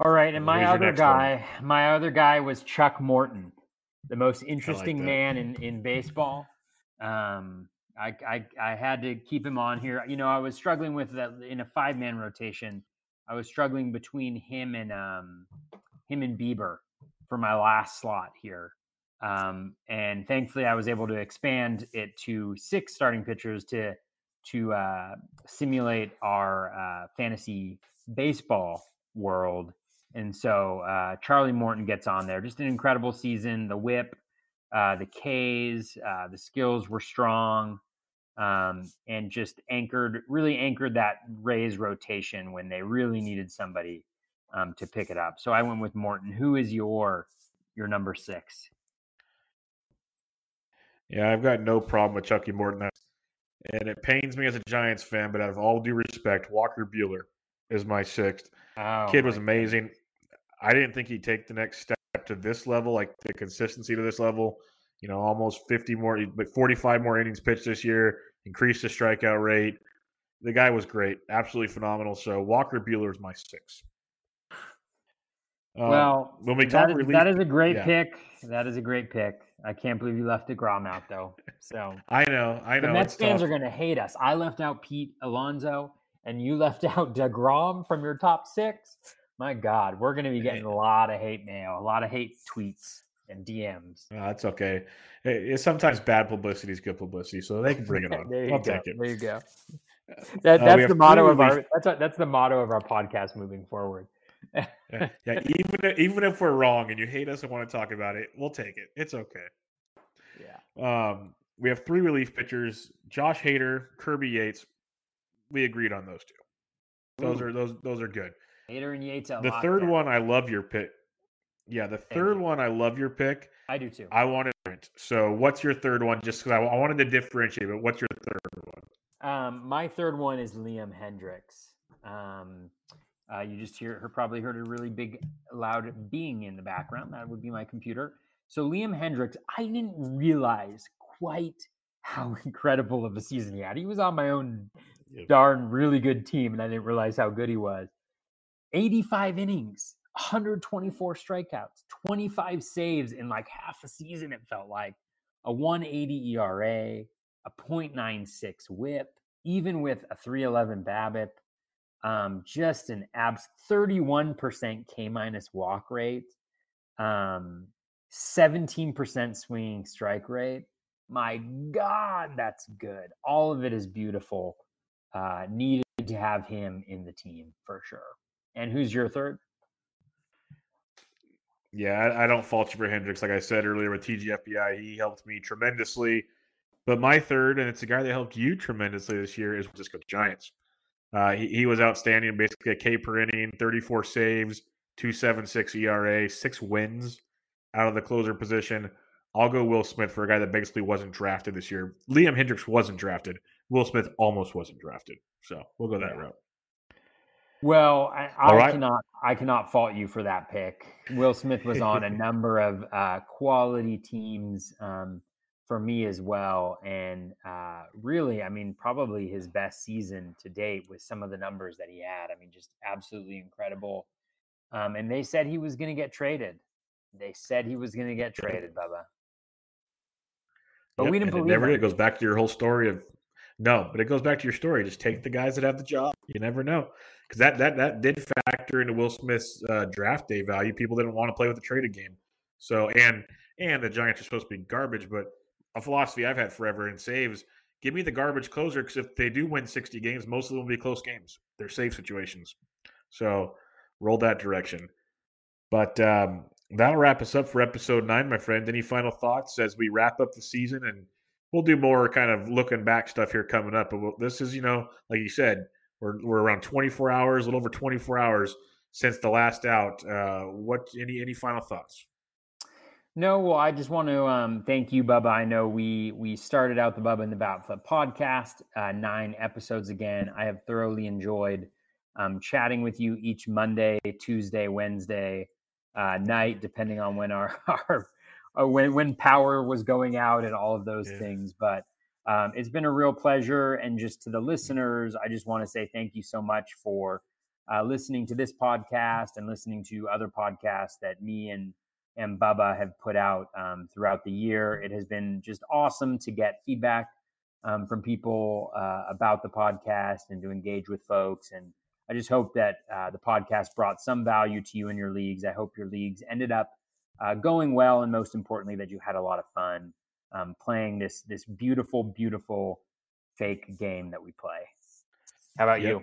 All right, and my other guy, one? my other guy was Chuck Morton, the most interesting like man in in baseball. Um, I, I I had to keep him on here. You know, I was struggling with that in a five man rotation. I was struggling between him and um, him and Bieber for my last slot here. Um, and thankfully, I was able to expand it to six starting pitchers to to uh, simulate our uh, fantasy baseball world. And so uh, Charlie Morton gets on there. Just an incredible season. The whip, uh, the Ks, uh, the skills were strong, um, and just anchored, really anchored that Rays rotation when they really needed somebody um, to pick it up. So I went with Morton. Who is your your number six? Yeah, I've got no problem with Chucky Morton. And it pains me as a Giants fan, but out of all due respect, Walker Buehler is my sixth. Oh, Kid was amazing. God. I didn't think he'd take the next step to this level, like the consistency to this level. You know, almost 50 more, but 45 more innings pitched this year, increased the strikeout rate. The guy was great, absolutely phenomenal. So Walker Buehler is my six. Um, well, when we talk that is, relief, that is a great yeah. pick. That is a great pick. I can't believe you left Degrom out though. So I know, I know. The Mets fans tough. are going to hate us. I left out Pete Alonso, and you left out Degrom from your top six. My God, we're going to be getting a lot of hate mail, a lot of hate tweets and DMs. That's okay. Sometimes bad publicity is good publicity, so they can bring it on. I'll go. take it. There you go. That, uh, that's uh, the motto of our. That's that's the motto of our podcast moving forward yeah. Even even if we're wrong and you hate us and want to talk about it, we'll take it. It's okay. Yeah. Um, we have three relief pitchers: Josh Hader, Kirby Yates. We agreed on those two. Those Ooh. are those those are good. Hader and Yates. The third one, I love your pick. Yeah, the third one, I love your pick. I do too. I wanted so. What's your third one? Just because I, I wanted to differentiate, but what's your third one? Um, my third one is Liam Hendriks. Um, uh, you just hear her probably heard a really big, loud being in the background. That would be my computer. So Liam Hendriks, I didn't realize quite how incredible of a season he had. He was on my own yep. darn really good team, and I didn't realize how good he was. 85 innings, 124 strikeouts, 25 saves in like half a season, it felt like. A 180 ERA, a 0.96 whip, even with a 311 BABIP um, just an abs 31% K minus walk rate, um, 17% swinging strike rate. My God, that's good. All of it is beautiful. Uh, needed to have him in the team for sure. And who's your third? Yeah, I, I don't fault you for Hendriks. Like I said earlier with TGFBI, he helped me tremendously. But my third, and it's a guy that helped you tremendously this year, is Disco Giants. Uh, he, he was outstanding, basically a K per inning, 34 saves, 276 ERA, six wins out of the closer position. I'll go Will Smith for a guy that basically wasn't drafted this year. Liam Hendriks wasn't drafted. Will Smith almost wasn't drafted. So we'll go that route. Well, I, I right. cannot I cannot fault you for that pick. Will Smith was on a number of uh, quality teams um, for me as well, and uh, really, I mean, probably his best season to date with some of the numbers that he had. I mean, just absolutely incredible. Um, and they said he was going to get traded. They said he was going to get traded, Bubba. But yep, we didn't believe it. Never it goes back to your whole story of no, but it goes back to your story. Just take the guys that have the job. You never know because that that that did factor into Will Smith's uh, draft day value. People didn't want to play with the traded game. So and and the Giants are supposed to be garbage, but a philosophy I've had forever in saves. Give me the garbage closer because if they do win 60 games, most of them will be close games. They're safe situations. So roll that direction. But um, that'll wrap us up for episode nine, my friend. Any final thoughts as we wrap up the season? And we'll do more kind of looking back stuff here coming up. But we'll, this is, you know, like you said, we're, we're around 24 hours, a little over 24 hours since the last out. Uh, what any any final thoughts? No, well, I just want to um, thank you, Bubba. I know we we started out the Bubba and the Bat Flip podcast, uh, nine episodes again. I have thoroughly enjoyed um, chatting with you each Monday, Tuesday, Wednesday uh, night, depending on when our, our uh, when when power was going out and all of those yeah. things. But um, it's been a real pleasure. And just to the listeners, I just want to say thank you so much for uh, listening to this podcast and listening to other podcasts that me and and Bubba have put out um, throughout the year. It has been just awesome to get feedback um, from people uh, about the podcast and to engage with folks. And I just hope that uh, the podcast brought some value to you and your leagues. I hope your leagues ended up uh, going well, and most importantly, that you had a lot of fun um, playing this this beautiful, beautiful fake game that we play. How about yep. you?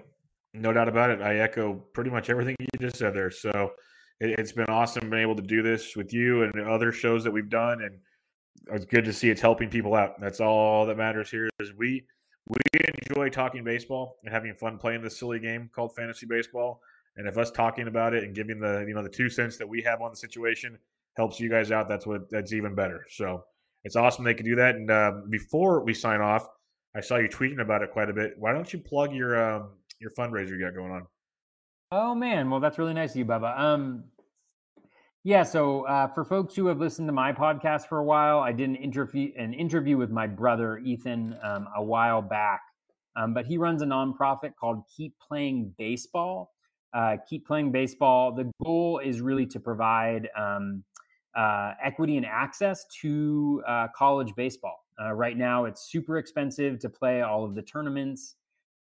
No doubt about it. I echo pretty much everything you just said there. So it, has been awesome being able to do this with you and other shows that we've done, and it's good to see it's helping people out. That's all that matters here. Is we we enjoy talking baseball and having fun playing this silly game called fantasy baseball. And if us talking about it and giving the you know the two cents that we have on the situation helps you guys out, that's what that's even better. So it's awesome they can do that. And uh, before we sign off, I saw you tweeting about it quite a bit. Why don't you plug your um, your fundraiser you got going on? Oh man, well that's really nice of you, Bubba. Um, yeah, so uh, for folks who have listened to my podcast for a while, I did an interview an interview with my brother Ethan um, a while back, um, but he runs a nonprofit called Keep Playing Baseball. Uh, Keep Playing Baseball. The goal is really to provide um, uh, equity and access to uh, college baseball. Uh, right now, it's super expensive to play all of the tournaments,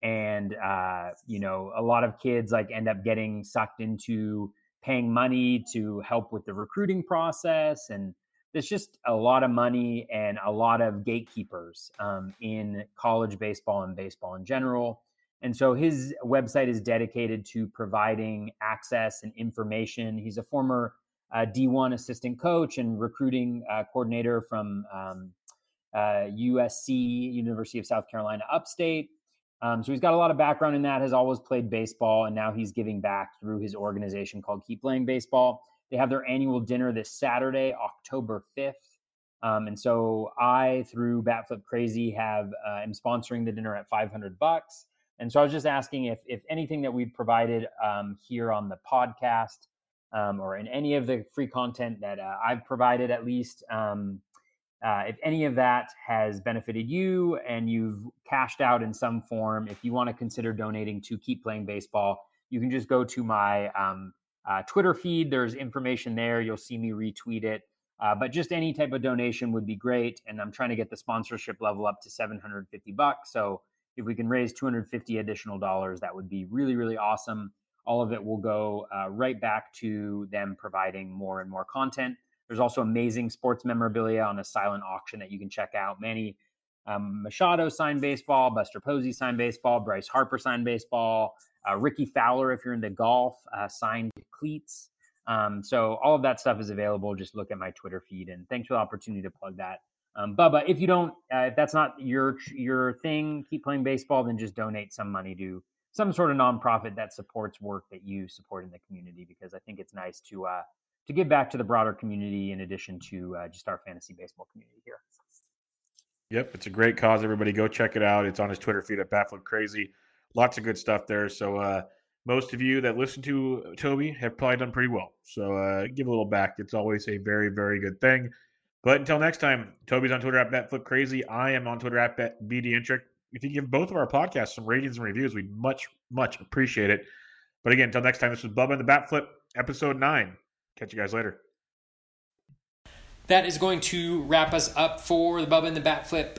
and uh, you know a lot of kids like end up getting sucked into paying money to help with the recruiting process, and there's just a lot of money and a lot of gatekeepers um, in college baseball and baseball in general. And so his website is dedicated to providing access and information. He's a former uh, D1 assistant coach and recruiting uh, coordinator from um, uh, USC, University of South Carolina, upstate. Um, so he's got a lot of background in that, has always played baseball, and now he's giving back through his organization called Keep Playing Baseball. They have their annual dinner this Saturday, October 5th. Um, and so I, through Batflip Crazy, have uh, am sponsoring the dinner at 500 bucks. And so I was just asking if if anything that we've provided um, here on the podcast um, or in any of the free content that uh, I've provided, at least. Um, uh, if any of that has benefited you and you've cashed out in some form, if you want to consider donating to Keep Playing Baseball, you can just go to my um, uh, Twitter feed. There's information there. You'll see me retweet it. Uh, but just any type of donation would be great. And I'm trying to get the sponsorship level up to 750 bucks. So if we can raise 250 additional dollars, that would be really, really awesome all of it will go uh, right back to them providing more and more content. There's also amazing sports memorabilia on a silent auction that you can check out. Manny um, Machado signed baseball, Buster Posey signed baseball, Bryce Harper signed baseball, uh, Rickie Fowler, if you're into golf, uh, signed cleats. Um, so all of that stuff is available. Just look at my Twitter feed. And thanks for the opportunity to plug that. Um, Bubba, if you don't, uh, if that's not your your thing, keep playing baseball. Then just donate some money to some sort of nonprofit that supports work that you support in the community because I think it's nice to uh, to give back to the broader community in addition to uh, just our fantasy baseball community here. Yep, it's a great cause. Everybody go check it out. It's on his Twitter feed at Batflip Crazy. Lots of good stuff there. So uh, most of you that listen to Toby have probably done pretty well. So uh, give a little back. It's always a very, very good thing. But until next time, Toby's on Twitter at Batflip Crazy. I am on Twitter at BDintric. If you give both of our podcasts some ratings and reviews, we'd much, much appreciate it. But again, until next time, this was Bubba and the Batflip, episode nine. Catch you guys later. That is going to wrap us up for the Bubba and the Batflip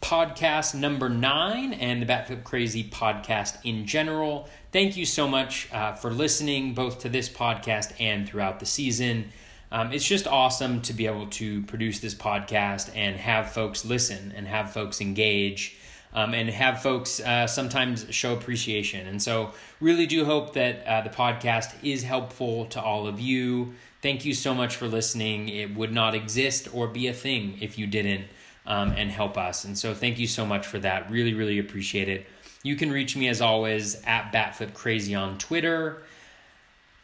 podcast number nine and the Batflip Crazy podcast in general. Thank you so much uh, for listening both to this podcast and throughout the season. Um, it's just awesome to be able to produce this podcast and have folks listen and have folks engage. Um, and have folks uh, sometimes show appreciation. And so, really do hope that uh, the podcast is helpful to all of you. Thank you so much for listening. It would not exist or be a thing if you didn't um, and help us. And so, thank you so much for that. Really, really appreciate it. You can reach me as always at Batflip Crazy on Twitter.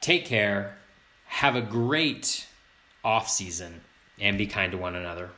Take care. Have a great off season and be kind to one another.